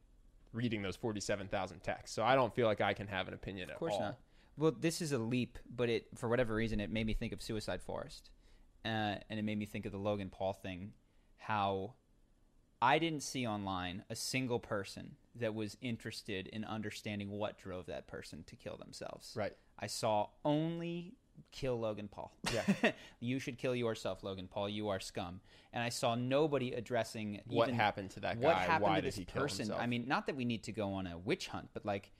reading those 47,000 texts. So I don't feel like I can have an opinion Of course all. not. Well, this is a leap, but it for whatever reason it made me think of Suicide Forest, uh, and it made me think of the Logan Paul thing. How I didn't see online a single person that was interested in understanding what drove that person to kill themselves. Right. I saw only kill Logan Paul. Yeah. you should kill yourself, Logan Paul. You are scum. And I saw nobody addressing What happened to that guy. What happened Why to did this he kill person? himself? I mean, not that we need to go on a witch hunt, but like,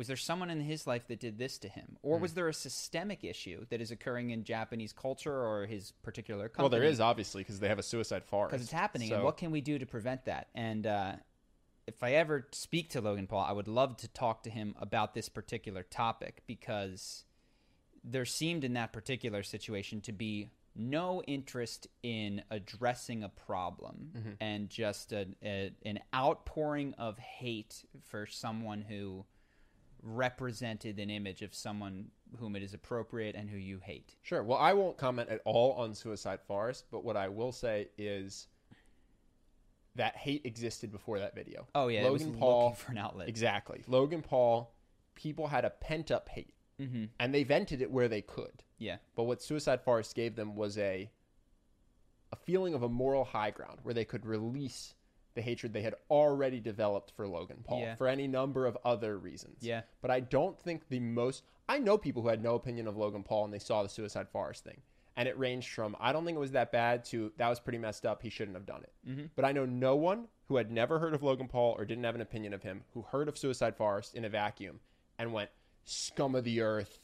was there someone in his life that did this to him, or Hmm. was there a systemic issue that is occurring in Japanese culture or his particular company? well, there is obviously because they have a suicide forest. because it's happening, So- and what can we do to prevent that? And uh, if I ever speak to Logan Paul, I would love to talk to him about this particular topic because there seemed in that particular situation to be no interest in addressing a problem Mm-hmm. and just a, a, an outpouring of hate for someone who represented an image of someone whom it is appropriate and who you hate. Sure. Well, I won't comment at all on Suicide Forest, but what I will say is that hate existed before that video. Oh yeah, Logan Paul for an outlet. Exactly. Logan Paul, people had a pent up hate, hmm and they vented it where they could. Yeah. But what Suicide Forest gave them was a a feeling of a moral high ground where they could release the hatred they had already developed for Logan Paul Yeah. for any number of other reasons. Yeah. But I don't think the most I know people who had no opinion of Logan Paul and they saw the Suicide Forest thing. And it ranged from I don't think it was that bad to that was pretty messed up, he shouldn't have done it. Mm-hmm. But I know no one who had never heard of Logan Paul or didn't have an opinion of him who heard of Suicide Forest in a vacuum and went scum of the earth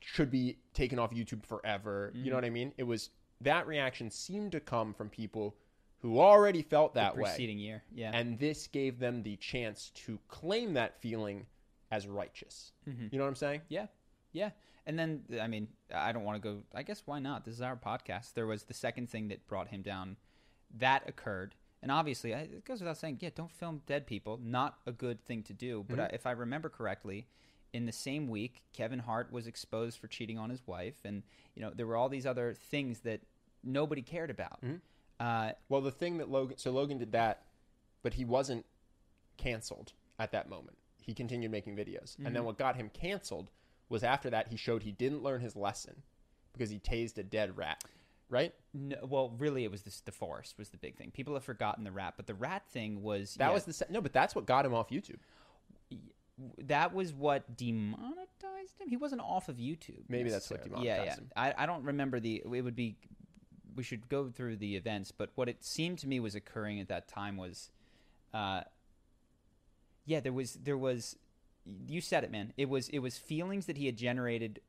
should be taken off YouTube forever. You know Mm-hmm. what I mean? It was that reaction seemed to come from people who already felt that way. preceding year. Yeah. And this gave them the chance to claim that feeling as righteous. Mm-hmm. You know what I'm saying? Yeah. Yeah. And then, I mean, I don't want to go. I guess why not? This is our podcast. There was the second thing that brought him down. That occurred. And obviously, it goes without saying, yeah, don't film dead people. Not a good thing to do. But Mm-hmm. I, if I remember correctly, in the same week, Kevin Hart was exposed for cheating on his wife. And, you know, there were all these other things that nobody cared about. Mm-hmm. Uh, Well, the thing that Logan, so Logan did that, but he wasn't canceled at that moment. He continued making videos. And then what got him canceled was after that, he showed he didn't learn his lesson because he tased a dead rat, right? no, well, really, it was this, the forest was the big thing. People have forgotten the rat, but the rat thing was That yeah, was the, no, but that's what got him off YouTube. that was what demonetized him. He wasn't off of YouTube. Maybe that's what necessarily. Yeah, yeah. demonetized him. I, I don't remember the. It would be. We should go through the events, but what it seemed to me was occurring at that time was, uh, yeah, there was there was. You said it, man. It was it was feelings that he had generated,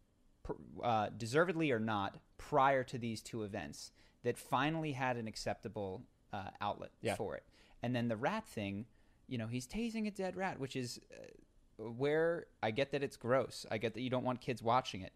uh, deservedly or not, prior to these two events that finally had an acceptable uh, outlet Yeah. for it. And then the rat thing, you know, he's tasing a dead rat, which is uh, where I get that it's gross. I get that you don't want kids watching it.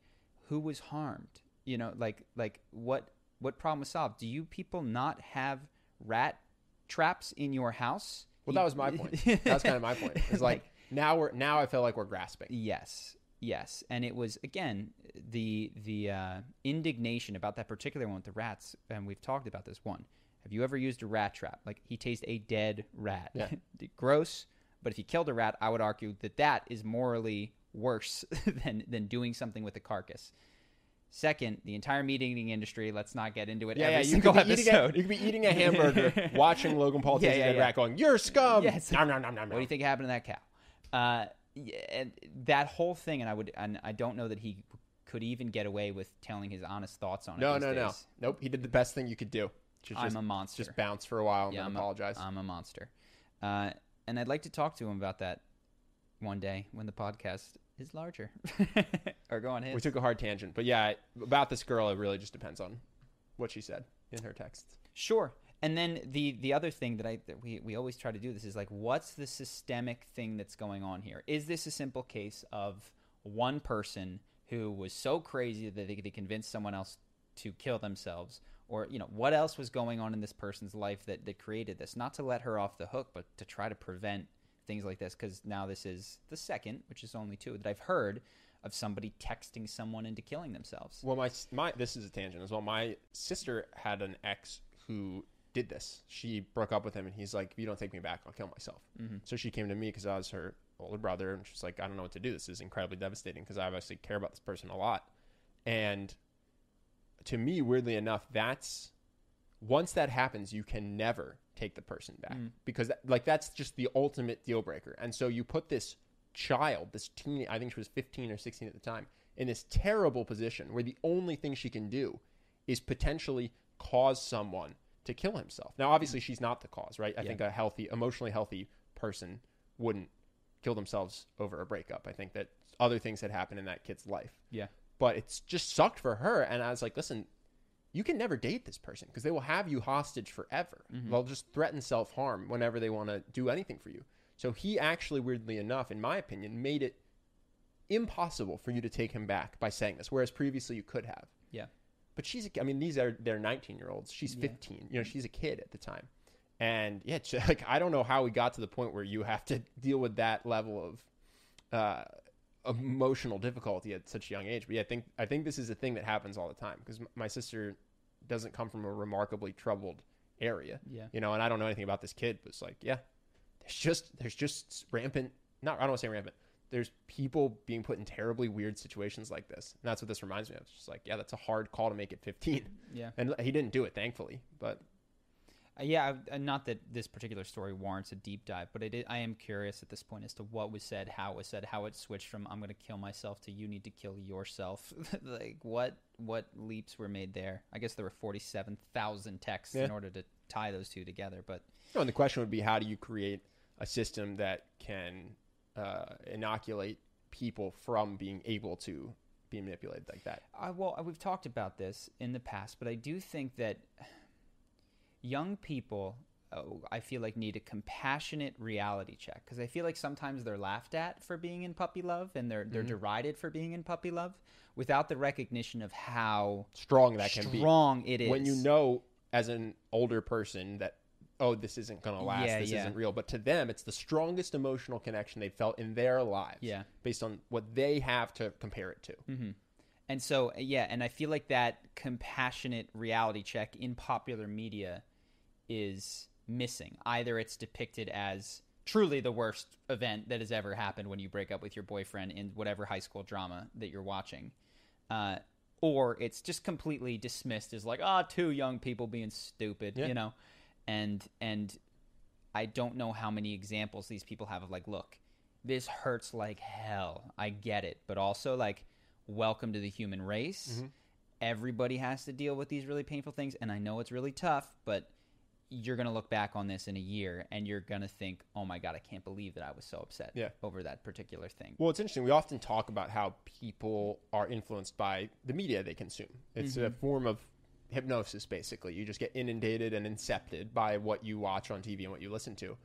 Who was harmed? You know, like like what what problem was solved? Do you people not have rat traps in your house? Well, that was my point. that was kind of my point. It's like now we're now I feel like we're grasping. Yes, yes, and it was again the the uh, indignation about that particular one with the rats, and we've talked about this one. Have you ever used a rat trap? Like he tased a dead rat. Yeah. Gross, but if he killed a rat, I would argue that that is morally worse than than doing something with a carcass. Second, the entire meat eating industry. Let's not get into it. Yeah, every yeah. You single could, be eating a, episode. you could be eating a hamburger, watching Logan Paul Yeah, yeah, yeah. rat, going, "You're scum." Yes. Nom, nom, nom, nom, What do you think happened to that cow? Uh, and that whole thing, and I would, and I don't know that he could even get away with telling his honest thoughts on it. No, no, no. Nope. He did the best thing you could do. Just, I'm a monster. just bounce for a while and yeah, then I'm apologize. A, I'm a monster, uh, and I'd like to talk to him about that one day when the podcast is larger, or go on his. we took a hard tangent, but yeah, about this girl, it really just depends on what she said in her texts. Sure. And then the the other thing that I that we we always try to do this is like what's the systemic thing that's going on here? Is this a simple case of one person who was so crazy that they, they convinced someone else to kill themselves or you know what else was going on in this person's life that that created this? Not to let her off the hook, but to try to prevent things like this cuz now this is the second, which is only two that I've heard of somebody texting someone into killing themselves. Well, my my this is a tangent as well. My sister had an ex who did this. She broke up with him, and he's like, "If you don't take me back, I'll kill myself." Mm-hmm. So she came to me because I was her older brother, and she's like, "I don't know what to do. This is incredibly devastating because I obviously care about this person a lot." And to me, weirdly enough, that's once that happens, you can never take the person back mm. because that, like that's just the ultimate deal breaker. And so you put this child, this teen, I think she was 15 or 16 at the time, in this terrible position where the only thing she can do is potentially cause someone to kill himself. Now, obviously, she's not the cause, right? I Yeah. think a healthy, emotionally healthy person wouldn't kill themselves over a breakup. I think that other things had happened in that kid's life Yeah. but it's just sucked for her. And I was like, listen, you can never date this person because they will have you hostage forever. They'll just threaten self harm whenever they want to do anything for you. So he actually, weirdly enough, in my opinion, made it impossible for you to take him back by saying this, whereas previously you could have. Yeah. But she's, I mean, these are they're 19 year olds. She's 15. You know, she's a kid at the time. And yeah, like I don't know how we got to the point where you have to deal with that level of uh, emotional difficulty at such a young age. But yeah, I think I think this is a thing that happens all the time because my sister doesn't come from a remarkably troubled area. Yeah. You know, and I don't know anything about this kid, but it's like, yeah, there's just there's just rampant. Not I don't want to say rampant. There's people being put in terribly weird situations like this, and that's what this reminds me of. It's just like, yeah, that's a hard call to make at 15, Yeah. and he didn't do it, thankfully. But Uh, yeah, I- uh, not that this particular story warrants a deep dive, but it, I am curious at this point as to what was said, how it was said, how it switched from "I'm going to kill myself" to "You need to kill yourself." like what what leaps were made there? I guess there were forty seven thousand texts Yeah. in order to tie those two together. But know, and the question would be, how do you create a system that can uh, inoculate people from being able to be manipulated like that? I, well, we've talked about this in the past, but I do think that young people, oh, I feel like, need a compassionate reality check because I feel like sometimes they're laughed at for being in puppy love and they're they're mm-hmm. derided for being in puppy love without the recognition of how Strong that can be. strong it is. when you know as an older person that oh this isn't going to last Yeah, this yeah. isn't real but to them it's the strongest emotional connection they've felt in their lives Yeah. based on what they have to compare it to mm-hmm. And so, yeah, and I feel like that compassionate reality check in popular media is missing. Either it's depicted as truly the worst event that has ever happened when you break up with your boyfriend in whatever high school drama that you're watching, uh, or it's just completely dismissed as like, ah, two young people being stupid, Yeah. you know, and and I don't know how many examples these people have of like, look, this hurts like hell. I get it, but also like, welcome to the human race. Everybody has to deal with these really painful things, and I know it's really tough, but you're gonna look back on this in a year and you're gonna think, oh my god, I can't believe that I was so upset Yeah. over that particular thing. well it's interesting we often talk about how people are influenced by the media they consume it's a form of hypnosis basically. You just get inundated and incepted by what you watch on TV and what you listen to.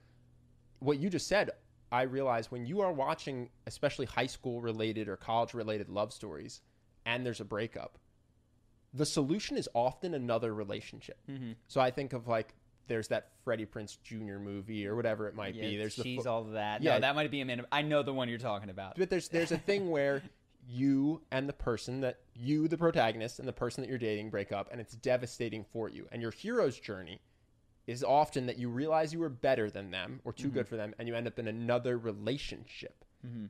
What you just said, I realize when you are watching especially high school related or college related love stories and there's a breakup, the solution is often another relationship. Mm-hmm. So I think of like there's that Freddie Prinze Jr. movie or whatever it might Yeah, be. There's the fo- all that. Yeah. No, that might be a man. I know the one you're talking about. but there's there's a thing where you and the person that you the protagonist and the person that you're dating break up and it's devastating for you and your hero's journey is often that you realize you were better than them or too good mm-hmm. for them and you end up in another relationship mm-hmm.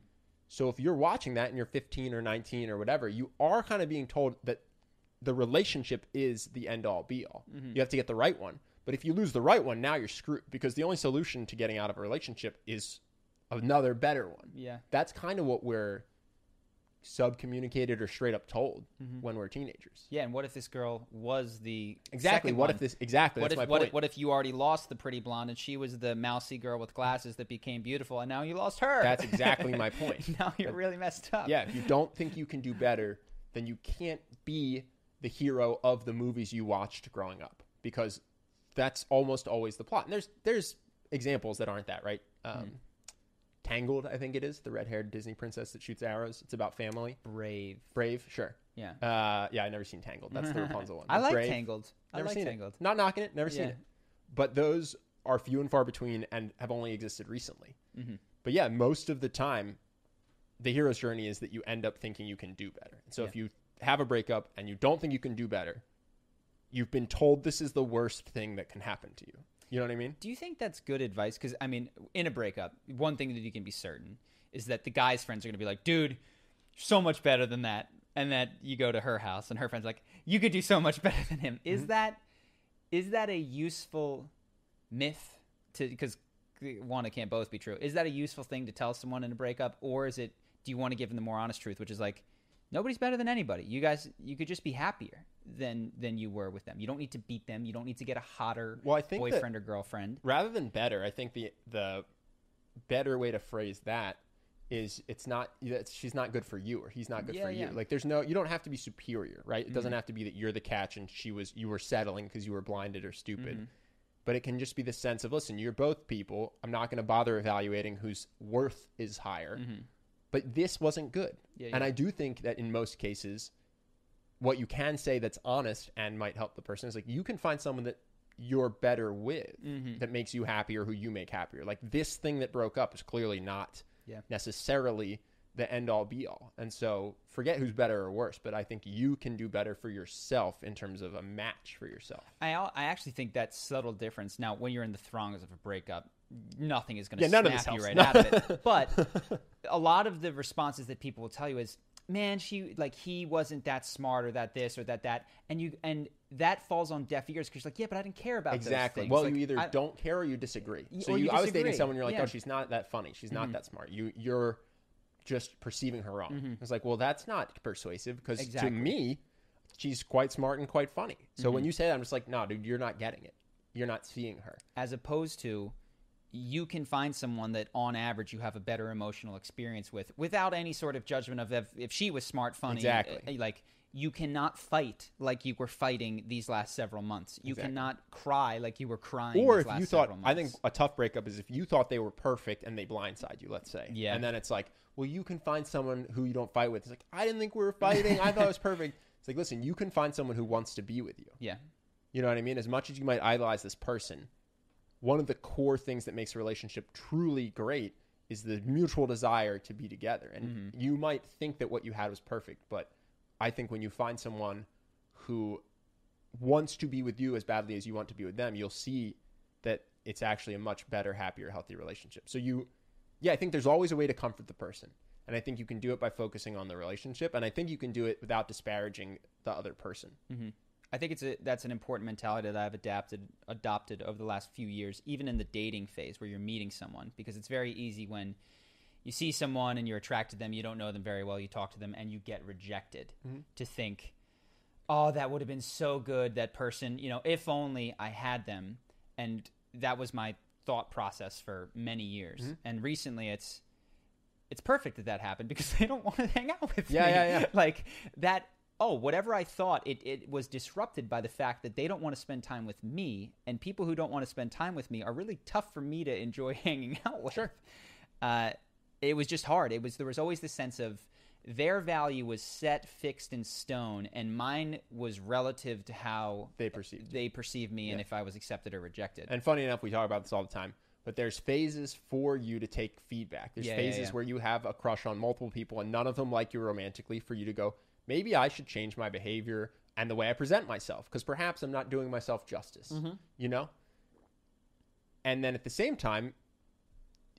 so if you're watching that and you're 15 or 19 or whatever you are kind of being told that the relationship is the end all be all mm-hmm. you have to get the right one but if you lose the right one now you're screwed because the only solution to getting out of a relationship is another better one Yeah. that's kind of what we're subcommunicated or straight up told Mm-hmm. when we're teenagers. Yeah, and what if this girl was the Exactly. What one? if this? Exactly. What if, what, if, what if you already lost the pretty blonde and she was the mousy girl with glasses that became beautiful and now you lost her? That's exactly my point. now you're really messed up. yeah, if you don't think you can do better, then you can't be the hero of the movies you watched growing up because that's almost always the plot. And there's there's examples that aren't that right. Hmm. Um, Tangled, I think it is the red-haired Disney princess that shoots arrows. It's about family. Brave. Brave, sure. Yeah. Uh, yeah, I never seen Tangled. That's the Rapunzel one. I like Brave, Tangled. I Never like seen Tangled. it. Not knocking it. Never seen it. But those are few and far between and have only existed recently. Mm-hmm. But yeah, most of the time, the hero's journey is that you end up thinking you can do better. So if you have a breakup and you don't think you can do better, you've been told this is the worst thing that can happen to you. You know what I mean? Do you think that's good advice? Because I mean, in a breakup, one thing that you can be certain is that the guy's friends are going to be like, "Dude, so much better than that," and that you go to her house and her friends like, "You could do so much better than him." Is mm-hmm. that is that a useful myth to because one it can't both be true. Is that a useful thing to tell someone in a breakup, or is it? Do you want to give them the more honest truth, which is like, nobody's better than anybody. You guys, you could just be happier than than you were with them. You don't need to beat them. You don't need to get a hotter Well, I think boyfriend or girlfriend. Rather than better, I think the the better way to phrase that is it's not it's, she's not good for you or he's not good Yeah, for yeah. you. Like there's no you don't have to be superior, right? It doesn't mm-hmm. have to be that you're the catch and she was you were settling because you were blinded or stupid. Mm-hmm. But it can just be the sense of listen, you're both people. I'm not going to bother evaluating whose worth is higher. Mm-hmm. But this wasn't good. Yeah, And. I do think that in most cases what you can say that's honest and might help the person is like you can find someone that you're better with Mm-hmm. that makes you happier who you make happier like this thing that broke up is clearly not Yeah. necessarily the end all be all and so forget who's better or worse but i think you can do better for yourself in terms of a match for yourself I I actually think that subtle difference. Now, when you're in the throngs of a breakup, nothing is going to Yeah, snap you helps. right out of it. But a lot of the responses that people will tell you is, "Man, she like he wasn't that smart or that this or that that," and you and that falls on deaf ears because you're like, "Yeah, but I didn't care about exactly. things." well Like, you either I- don't care or you disagree. So you, you i was dating disagree. someone you're like oh, Yeah. oh she's not that funny. She's not mm-hmm. that smart. You you're just perceiving her wrong. Mm-hmm. It's like well that's not persuasive because Exactly. to me she's quite smart and quite funny. So when mm-hmm. you say that i'm just like no dude you're not getting it. You're not seeing her. As opposed to you can find someone that on average you have a better emotional experience with without any sort of judgment of if, if she was smart funny Exactly. uh, like you cannot fight like you were fighting these last several months. You Exactly. cannot cry like you were crying or if you thought i think a tough breakup is if you thought they were perfect and they blindside you let's say. Yeah. and then it's like well you can find someone who you don't fight with. It's like i didn't think we were fighting. I thought it was perfect. It's like listen you can find someone who wants to be with you. Yeah. You know what i mean? As much as you might idolize this person one of the core things that makes a relationship truly great is the mutual desire to be together and Mm-hmm. you might think that what you had was perfect but i think when you find someone who wants to be with you as badly as you want to be with them, you'll see that it's actually a much better, happier, healthy relationship. So you, yeah, I think there's always a way to comfort the person. And I think you can do it by focusing on the relationship. And I think you can do it without disparaging the other person. I think it's a that's an important mentality that I've adapted adopted over the last few years, even in the dating phase where you're meeting someone, because it's very easy when you see someone and you're attracted to them, you don't know them very well, you talk to them and you get rejected mm-hmm. to think, oh, that would have been so good, that person, you know, if only I had them. And that was my thought process for many years. Mm-hmm. And recently it's it's perfect that that happened because they don't want to hang out with Yeah, me. yeah, yeah. Like that oh, whatever I thought, it, it was disrupted by the fact that they don't want to spend time with me, and people who don't want to spend time with me are really tough for me to enjoy hanging out with. Sure. Uh, it was just hard. It was there was always this sense of their value was set, fixed in stone, and mine was relative to how They perceived they perceive me and if I was accepted or rejected. And funny enough, we talk about this all the time. But there's phases for you to take feedback. There's Yeah, yeah, phases yeah. where you have a crush on multiple people and none of them like you romantically for you to go, maybe I should change my behavior and the way I present myself because perhaps I'm not doing myself justice. Mm-hmm. You know? And then at the same time,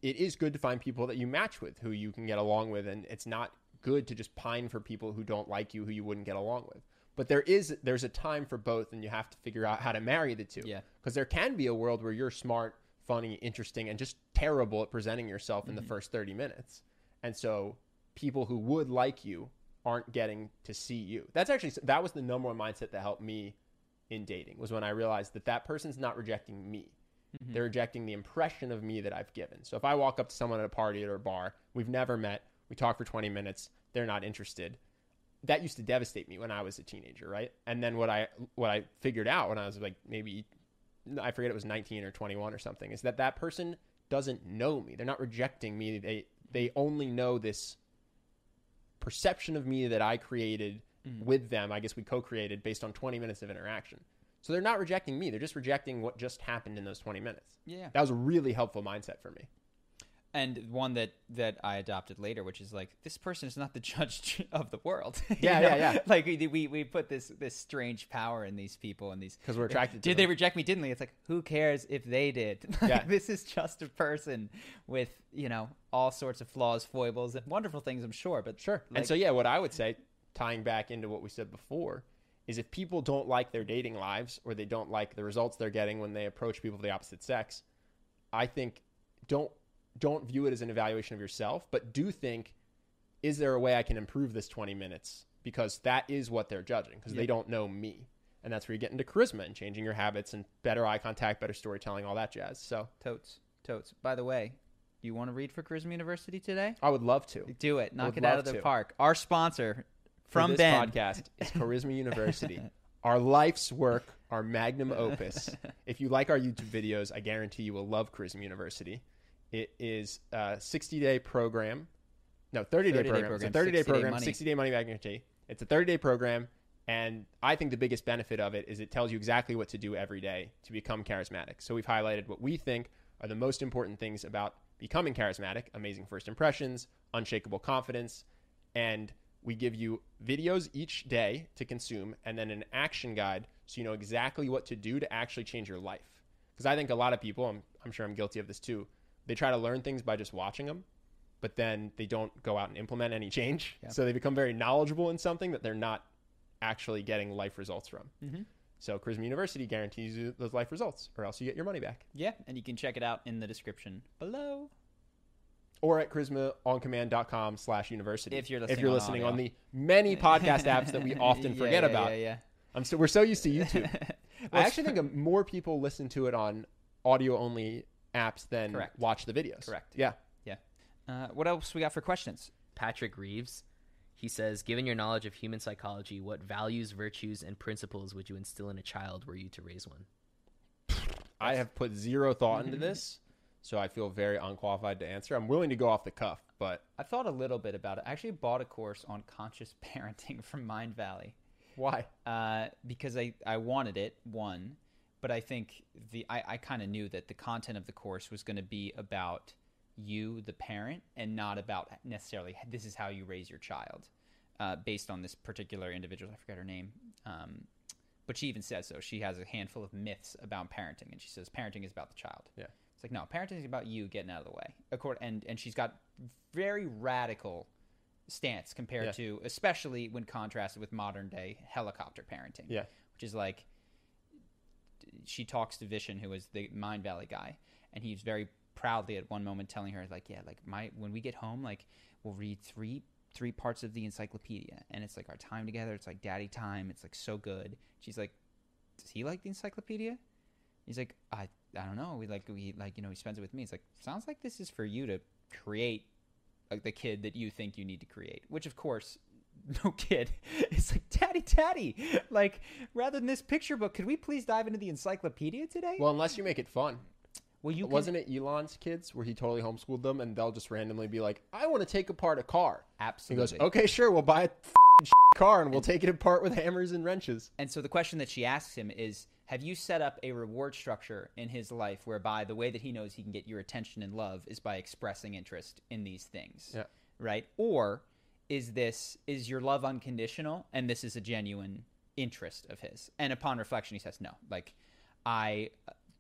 it is good to find people that you match with who you can get along with and it's not good to just pine for people who don't like you who you wouldn't get along with. But there is there's a time for both and you have to figure out how to marry the two. Yeah. Because there can be a world where you're smart, funny, interesting, and just terrible at presenting yourself in the first 30 minutes. And so people who would like you aren't getting to see you. That's actually, that was the number one mindset that helped me in dating was when I realized that that person's not rejecting me. Mm-hmm. They're rejecting the impression of me that I've given. So if I walk up to someone at a party or a bar, we've never met, we talk for 20 minutes, they're not interested. That used to devastate me when I was a teenager, right? And then what I what I figured out when I was like maybe I forget it was 19 or 21 or something is that that person doesn't know me. They're not rejecting me. They they only know this perception of me that I created mm. with them. I guess we co-created based on 20 minutes of interaction. So they're not rejecting me. They're just rejecting what just happened in those 20 minutes. yeah. That was a really helpful mindset for me. And one that that I adopted later, which is like this person is not the judge of the world. Yeah, know? yeah, yeah. Like we we put this this strange power in these people and these because we're attracted to Did they reject me? Didn't they? It's like who cares if they did? Like, Yeah. this is just a person with you know all sorts of flaws, foibles, and wonderful things. I'm sure, but Sure. Like, and so, yeah, what I would say, tying back into what we said before, is if people don't like their dating lives or they don't like the results they're getting when they approach people of the opposite sex, I think don't don't view it as an evaluation of yourself, but do think, is there a way I can improve this 20 minutes? Because that is what they're judging, because they don't know me. And that's where you get into charisma and changing your habits and better eye contact, better storytelling, all that jazz. So totes, totes. By the way, you want to read for Charisma University today? I would love to. Do it. Knock it out of the to. park. Our sponsor from this Ben. podcast is Charisma University. Our life's work, our magnum opus. If you like our YouTube videos, I guarantee you will love Charisma University. It is a 60 day program. No, 30 day 30-day program. It's a 30 day 60-day program, money. 60 day money back guarantee. It's a 30 day program. And I think the biggest benefit of it is it tells you exactly what to do every day to become charismatic. So we've highlighted what we think are the most important things about becoming charismatic amazing first impressions, unshakable confidence, and we give you videos each day to consume and then an action guide so you know exactly what to do to actually change your life. Because I think a lot of people, I'm, I'm sure I'm guilty of this too, they try to learn things by just watching them, but then they don't go out and implement any change. Yeah. So they become very knowledgeable in something that they're not actually getting life results from. Mhm. So Charisma University guarantees you those life results, or else you get your money back. Yeah, and you can check it out in the description below. or at charismaoncommand.com slash university If you're if you're listening on audio. the many podcast apps that we often Yeah, forget yeah, about. Yeah, yeah. I'm so we're so used to YouTube. I actually think more people listen to it on audio only apps than Correct. watch the videos. Correct. Yeah. Yeah. Uh, what else we got for questions? Patrick Reeves. He says, given your knowledge of human psychology, what values, virtues, and principles would you instill in a child were you to raise one? I have put zero thought into this, so I feel very unqualified to answer. I'm willing to go off the cuff, but I thought a little bit about it. I actually bought a course on conscious parenting from Mindvalley why? uh, because I, I wanted it, one, but I think the I, I kind of knew that the content of the course was going to be about you, the parent, and not about necessarily this is how you raise your child, uh, based on this particular individual. I forget her name, um, but she even says so. She has a handful of myths about parenting, and she says parenting is about the child. Yeah. It's like no, parenting is about you getting out of the way. Accord and and she's got very radical stance compared Yeah. to, especially when contrasted with modern day helicopter parenting. Yeah. which is like she talks to Vishen, who is the Mindvalley guy, and he's very proudly at one moment telling her like, yeah, like my when we get home, like we'll read three three parts of the encyclopedia, and it's like our time together. It's like daddy time. It's like so good. She's like, does he like the encyclopedia? He's like, I I don't know. We like we like you know he spends it with me. It's like sounds like this is for you to create like the kid that you think you need to create. Which of course no kid. It's like, Daddy, Daddy, like, rather than this picture book, could we please dive into the encyclopedia today? Well, unless you make it fun. well you Wasn't it Elon's kids where he totally homeschooled them and they'll just randomly be like, I want to take apart a car. absolutely He goes, okay, sure, we'll buy a car and we'll take it apart with hammers and wrenches. And so the question that she asks him is Have you set up a reward structure in his life whereby the way that he knows he can get your attention and love is by expressing interest in these things? Yeah. Right? Or is this, is your love unconditional and this is a genuine interest of his? And upon reflection, he says, No. Like, I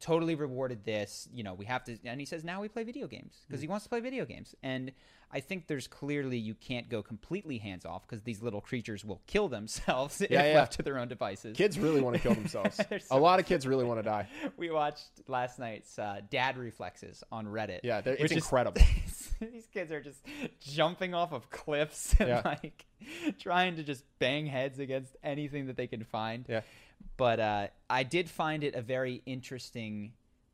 totally rewarded this. You know, we have to, and he says, now we play video games because he wants to play video games. And I think there's clearly you can't go completely hands off because these little creatures will kill themselves if Yeah, yeah. left to their own devices. Kids really want to kill themselves. They're a lot of kids really want to die. we watched last night's uh, dad reflexes on Reddit. Yeah, they're- it's which is- incredible. these kids are just jumping off of cliffs and Yeah. like trying to just bang heads against anything that they can find. Yeah. But uh, I did find it a very interesting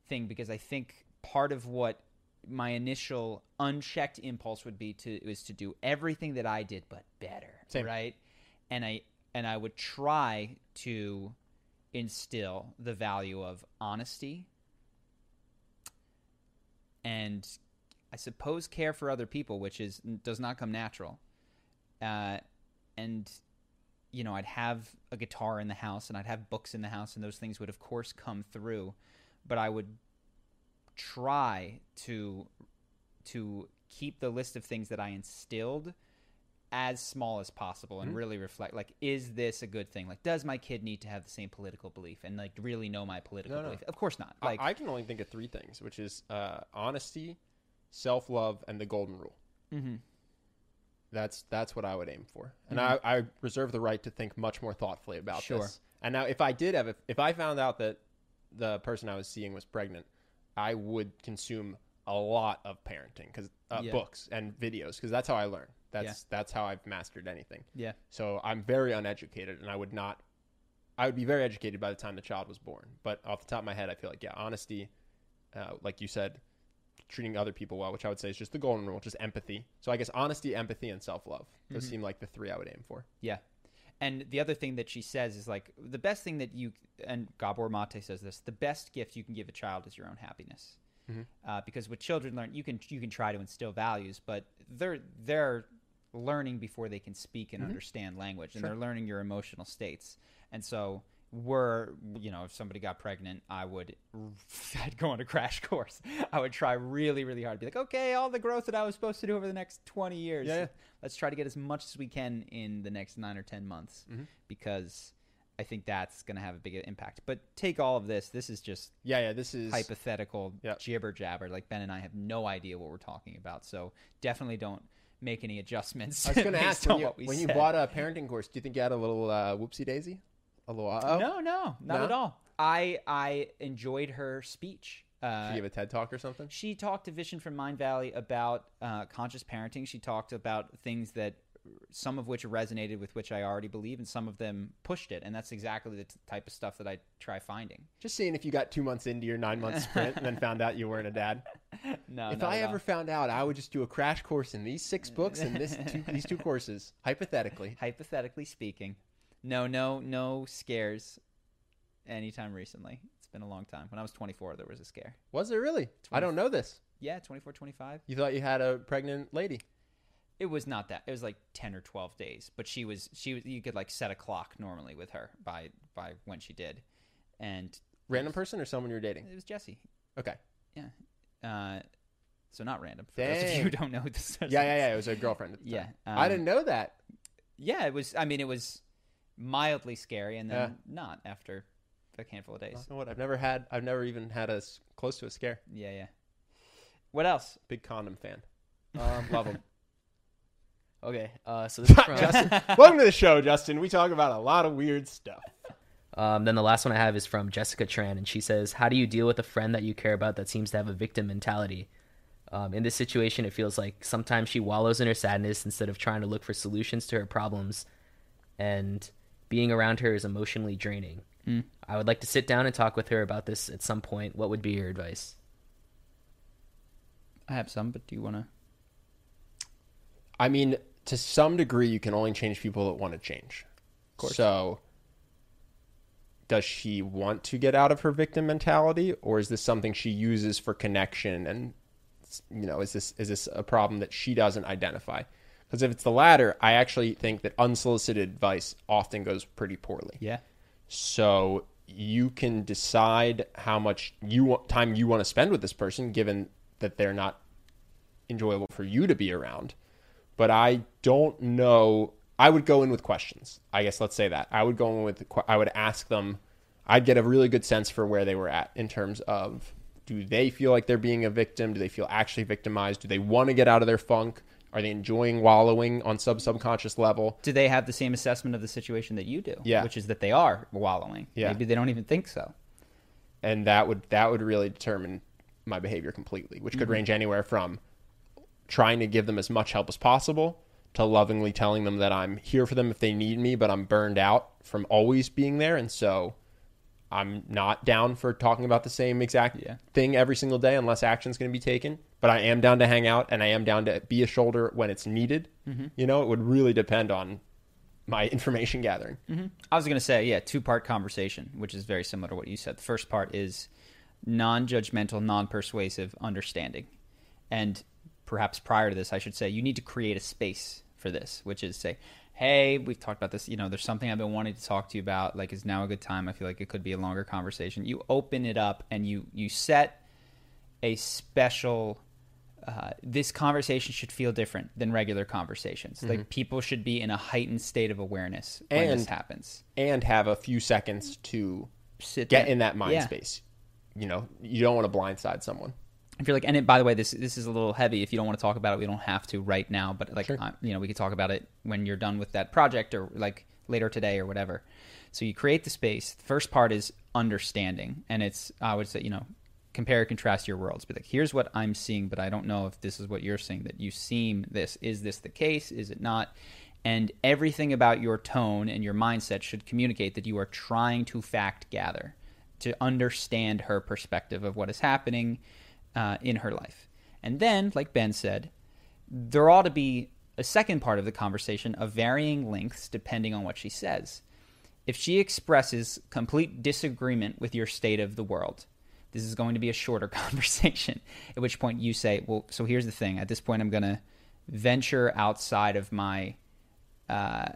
thing because I think part of what my initial unchecked impulse would be to was to do everything that I did but better, Same. right? And I and I would try to instill the value of honesty and I suppose care for other people, which is does not come natural. Uh, and you know, I'd have a guitar in the house, and I'd have books in the house, and those things would, of course, come through. But I would try to to keep the list of things that I instilled as small as possible and really reflect like is this a good thing like does my kid need to have the same political belief and like really know my political No, no. belief of course not I- like I, can only think of three things, which is uh, honesty, self love, and the golden rule. Mhm. That's that's what I would aim for, and I, I reserve the right to think much more thoughtfully about Sure. this. And now, if I did have, if, if I found out that the person I was seeing was pregnant, I would consume a lot of parenting because uh, Yeah. books and videos because that's how I learn. That's that's how I've mastered anything. yeah So I'm very uneducated, and I would not. I would be very educated by the time the child was born. But off the top of my head, I feel like yeah, honesty, uh, like you said, treating other people well, which I would say is just the golden rule, just empathy. So I guess honesty, empathy, and self love. Those Mm-hmm. seem like the three I would aim for. Yeah. And the other thing that she says is like the best thing that you and Gabor Mate says this: the best gift you can give a child is your own happiness. Uh, because what children learn, you can you can try to instill values, but they're they're learning before they can speak and understand language, and they're learning your emotional states. And so, were you know, if somebody got pregnant, I would I'd go on a crash course. I would try really really hard, to be like, okay, all the growth that I was supposed to do over the next twenty years, Yeah, yeah. let's try to get as much as we can in the next nine or ten months Mm-hmm. because I think that's going to have a big impact. But take all of this. This is just Yeah, yeah. This is hypothetical Yeah. jibber jabber. Like Ben and I have no idea what we're talking about. So definitely don't make any adjustments. I was going to ask when you what we when you bought a parenting course, do you think you had a little uh, whoopsie daisy? Uh No, no, not No? at all. I I enjoyed her speech. Uh, you give a TED talk or something? She talked to Vishen from Mindvalley about uh, conscious parenting. She talked about things that some of which resonated with which I already believe, and some of them pushed it. And that's exactly the t- type of stuff that I try finding. Just seeing if you got two months into your nine month sprint and then found out you weren't a dad. No, if not I at ever found out, I would just do a crash course in these six books and this two, these two courses, hypothetically. hypothetically speaking, no, no, no scares. Anytime recently, it's been a long time. When I was 24, there was a scare. Was there really? I don't know this. Yeah, 24, 25. You thought you had a pregnant lady? It was not that. It was like 10 or 12 days. But she was she was you could like set a clock normally with her by by when she did. And Random person or someone you're dating? it was Jesse. Okay. Yeah. Uh so not random. For those of you who don't know this. Yeah, yeah, yeah. It was a girlfriend. At the Yeah, time. I um, didn't know that. Yeah, it was I mean it was mildly scary and then Yeah. not after a handful of days. You know what? I've never had. I've never even had a s- close to a scare. Yeah, yeah. What else? Big condom fan. Um, Love them. okay, uh, so this is from Justin, welcome to the show, Justin. We talk about a lot of weird stuff. Um, then the last one I have is from Jessica Tran, and she says, "How do you deal with a friend that you care about that seems to have a victim mentality? Um, in this situation, it feels like sometimes she wallows in her sadness instead of trying to look for solutions to her problems, and being around her is emotionally draining. Mm. I would like to sit down and talk with her about this at some point. What would be your advice?" I have some, but do you want to? I mean, to some degree, you can only change people that want to change. Of course. So, does she want to get out of her victim mentality, or is this something she uses for connection? And you know, is this is this a problem that she doesn't identify? Because if it's the latter, I actually think that unsolicited advice often goes pretty poorly. Yeah. So you can decide how much you want, time you want to spend with this person, given that they're not enjoyable for you to be around. But I don't know. I would go in with questions. I guess let's say that I would go in with. I would ask them. I'd get a really good sense for where they were at in terms of do they feel like they're being a victim? Do they feel actually victimized? Do they want to get out of their funk? Are they enjoying wallowing on sub subconscious level? Do they have the same assessment of the situation that you do? Yeah. Which is that they are wallowing. Yeah. Maybe they don't even think so. and that would that would really determine my behavior completely, which could mm-hmm. range anywhere from trying to give them as much help as possible to lovingly telling them that I'm here for them if they need me, but I'm burned out from always being there, and so I'm not down for talking about the same exact Yeah. thing every single day unless action's going to be taken. But I am down to hang out, and I am down to be a shoulder when it's needed. Mm-hmm. You know, it would really depend on my information gathering. Mm-hmm. I was going to say, yeah, two part conversation, which is very similar to what you said. The first part is non judgmental, non persuasive understanding. And perhaps prior to this, I should say, you need to create a space for this, which is say, hey, we've talked about this. You know, there's something I've been wanting to talk to you about. Like, is now a good time? I feel like it could be a longer conversation. You open it up and you you set a special. Uh, this conversation should feel different than regular conversations. Like people should be in a heightened state of awareness when this happens. And have a few seconds to Sit get in that mind Yeah. space. You know, you don't want to blindside someone. If you're like, and it, by the way, this this is a little heavy. If you don't want to talk about it, we don't have to right now. But like, Sure. you know, we could talk about it when you're done with that project or like later today or whatever. So you create the space. The first part is understanding, and it's I would say you know compare and contrast your worlds. Be like, here's what I'm seeing, but I don't know if this is what you're seeing. That you seem this. Is this the case? Is it not? And everything about your tone and your mindset should communicate that you are trying to fact gather, to understand her perspective of what is happening uh, in her life. And then, like Ben said, there ought to be a second part of the conversation of varying lengths depending on what she says. If she expresses complete disagreement with your state of the world, this is going to be a shorter conversation. At which point you say, "Well, so here's the thing. At this point, I'm going to venture outside of my uh,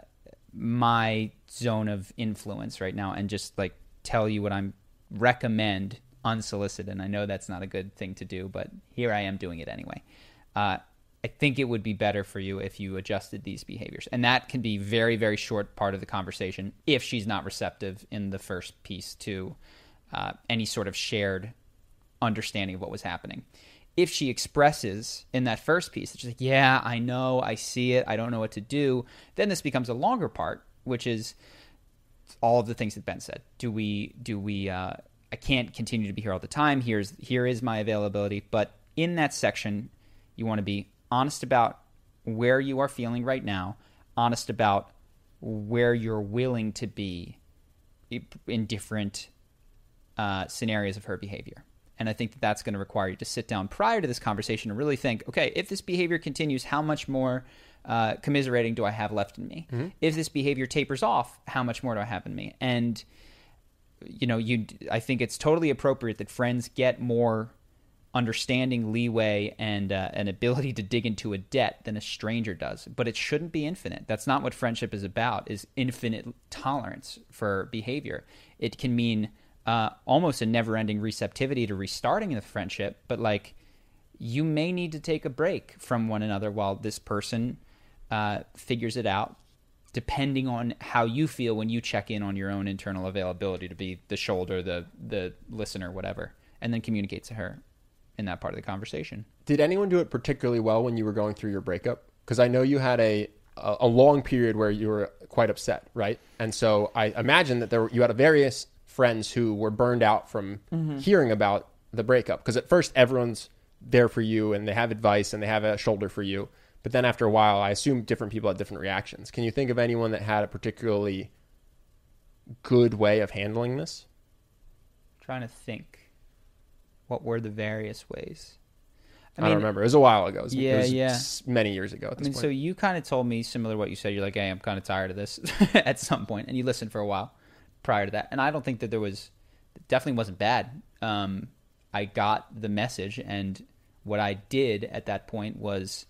my zone of influence right now and just like tell you what I'm recommend unsolicited. And I know that's not a good thing to do, but here I am doing it anyway. Uh, I think it would be better for you if you adjusted these behaviors, and that can be very, very short part of the conversation if she's not receptive in the first piece to uh, any sort of shared understanding of what was happening. If she expresses in that first piece that she's like, "Yeah, I know, I see it, I don't know what to do," then this becomes a longer part, which is all of the things that Ben said. Do we do we uh, I can't continue to be here all the time. Here's here is my availability, but in that section you want to be honest about where you are feeling right now, honest about where you're willing to be in different uh, scenarios of her behavior. And I think that that's going to require you to sit down prior to this conversation and really think, okay, if this behavior continues, how much more uh, commiserating do I have left in me? If this behavior tapers off, how much more do I have in me? And you know, you I think it's totally appropriate that friends get more understanding, leeway, and uh, an ability to dig into a debt than a stranger does. But it shouldn't be infinite. That's not what friendship is about. Is infinite tolerance for behavior. It can mean uh, almost a never-ending receptivity to restarting the friendship, but like you may need to take a break from one another while this person uh, figures it out depending on how you feel when you check in on your own internal availability to be the shoulder, the the listener, whatever, and then communicate to her in that part of the conversation. Did anyone do it particularly well when you were going through your breakup? Because I know you had a a a long period where you were quite upset, right? And so I imagine that there were, you had a various friends who were burned out from mm-hmm. hearing about the breakup. Because at first everyone's there for you and they have advice and they have a shoulder for you. But then after a while, I assume different people had different reactions. Can you think of anyone that had a particularly good way of handling this? trying to think what were the various ways. I, mean- don't remember. It was a while ago. It was, Yeah, yeah. many years ago. At I mean, point. so you kind of told me similar to what you said. You're like, hey, I'm kind of tired of this at some point, and you listened for a while prior to that. And I don't think that there was, definitely wasn't bad. Um, I got the message, and what I did at that point was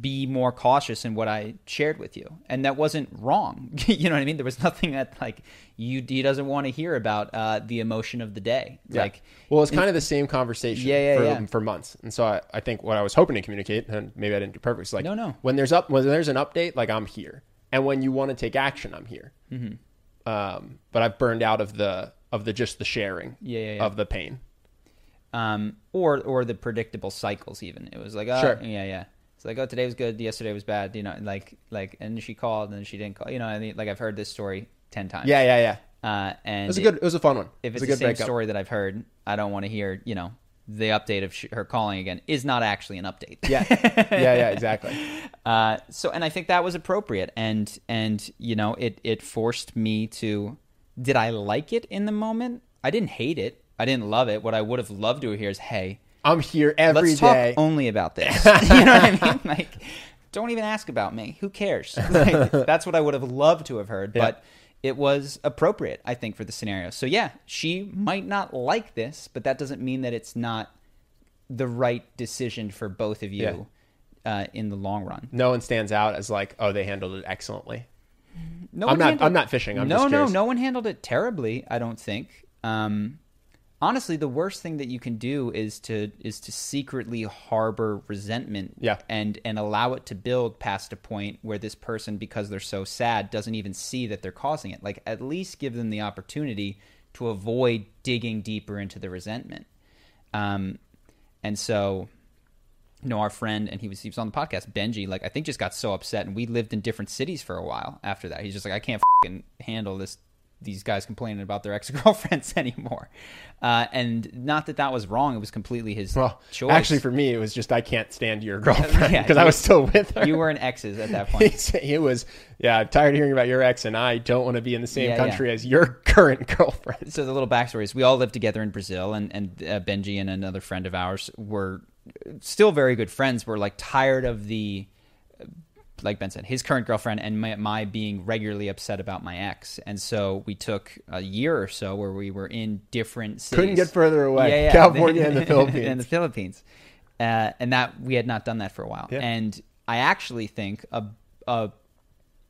be more cautious in what I shared with you, and that wasn't wrong. you know what I mean? There was nothing that like you he doesn't want to hear about uh, the emotion of the day. Yeah. Like, well, it's kind of the same conversation Yeah, yeah, for, yeah. for months. And so I, I think what I was hoping to communicate, and maybe I didn't do perfect, is like, No, no. when there's up, when there's an update, like I'm here. And when you want to take action, I'm here. Mm-hmm. Um, but I've burned out of the, of the, just the sharing Yeah, yeah, yeah. of the pain. um, or or the predictable cycles. Even it was like, oh, Sure. yeah, yeah. It's like, oh, today was good, yesterday was bad. You know, like like, and she called and she didn't call. You know, I mean, like I've heard this story ten times. Yeah, yeah, yeah. Uh, and It was a good, it was a fun one. if it it's a the good same breakup. story that I've heard, I don't want to hear. You know, the update of sh- her calling again is not actually an update. Yeah, yeah, yeah, exactly. Uh, so, and I think that was appropriate, and and you know, it it forced me to. Did I like it in the moment? I didn't hate it. I didn't love it. What I would have loved to hear is, "Hey, I'm here every let's day. talk only about this." you know what I mean? Like, don't even ask about me. Who cares? Like, that's what I would have loved to have heard, Yeah. but it was appropriate, I think, for the scenario. So yeah, she might not like this, but that doesn't mean that it's not the right decision for both of you uh, in the long run. no one stands out as like, oh, they handled it excellently. No I'm one not- handled- I'm not fishing. I'm no, no, no one handled it terribly. I don't think. Um, honestly, the worst thing that you can do is to is to secretly harbor resentment. Yeah. and and allow it to build past a point where this person, because they're so sad, doesn't even see that they're causing it. Like at least give them the opportunity to avoid digging deeper into the resentment. Um, and so you know, our friend, and he was he was on the podcast, Benji. Like, I think just got so upset, and we lived in different cities for a while after that. He's just like, I can't handle this. These guys complaining about their ex girlfriends anymore, uh, and not that that was wrong. It was completely his Well, choice. actually, for me, it was just I can't stand your girlfriend Yeah, because I was still with her. you were in exes at that point. it was, yeah, I'm tired of hearing about your ex, and I don't want to be in the same Yeah, yeah. country as your current girlfriend. so the little backstory is we all lived together in Brazil, and and uh, Benji and another friend of ours were still very good friends. We're like tired of the, like Ben said, his current girlfriend and my, my being regularly upset about my ex, and so we took a year or so where we were in different cities. Couldn't get further away. California and the Philippines. and the Philippines, uh, and that we had not done that for a while. Yeah. And I actually think a a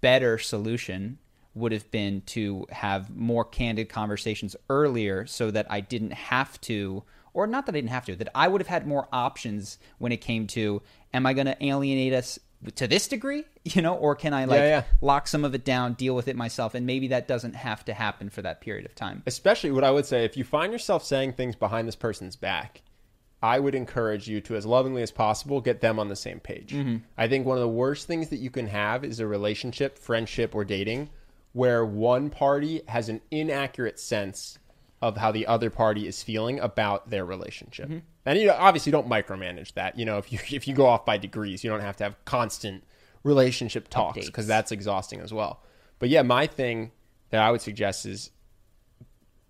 better solution would have been to have more candid conversations earlier so that I didn't have to or not that I didn't have to that I would have had more options when it came to am I going to alienate us to this degree you know or can I like yeah. lock some of it down deal with it myself and maybe that doesn't have to happen for that period of time Especially what I would say, if you find yourself saying things behind this person's back, I would encourage you to, as lovingly as possible, get them on the same page. Mm-hmm. I think one of the worst things that you can have is a relationship, friendship, or dating where one party has an inaccurate sense of how the other party is feeling about their relationship. Mm-hmm. And you know, obviously don't micromanage that. You know, if you if you go off by degrees, you don't have to have constant relationship talks because that's exhausting as well. But yeah, my thing that I would suggest is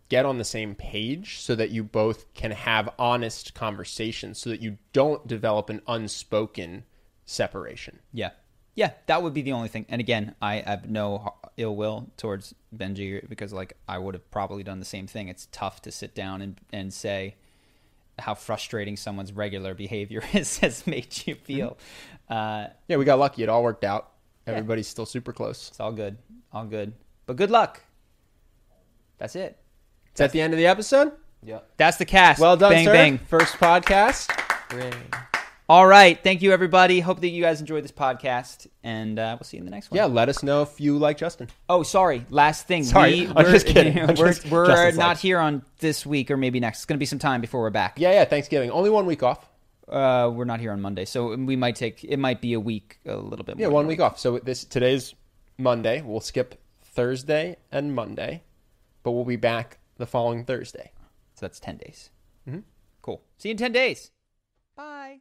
get on the same page so that you both can have honest conversations so that you don't develop an unspoken separation. Yeah. Yeah, that would be the only thing. And again, I have no ill will towards Benji because, like, I would have probably done the same thing. It's tough to sit down and, and say how frustrating someone's regular behavior is, has made you feel. Uh, Yeah, we got lucky. It all worked out. Everybody's still super close. it's all good. All good. But good luck. That's it. Is that the end of the episode? Yeah. That's the cast. Well done, bang, sir. Bang. First podcast. All right. Thank you, everybody. Hope that you guys enjoyed this podcast. And uh, we'll see you in the next one. Yeah, let us know if you like Justin. Oh, sorry. Last thing. Sorry, we, I'm we're, just kidding. I'm we're just- we're not like- here on this week or maybe next. It's going to be some time before we're back. Yeah, yeah, Thanksgiving. Only one week off. Uh, we're not here on Monday, so we might take. It might be a week, a little bit. More. Yeah, one week off. So this today's Monday. We'll skip Thursday and Monday, but we'll be back the following Thursday. So that's ten days. Mhm. Cool. See you in ten days. Bye.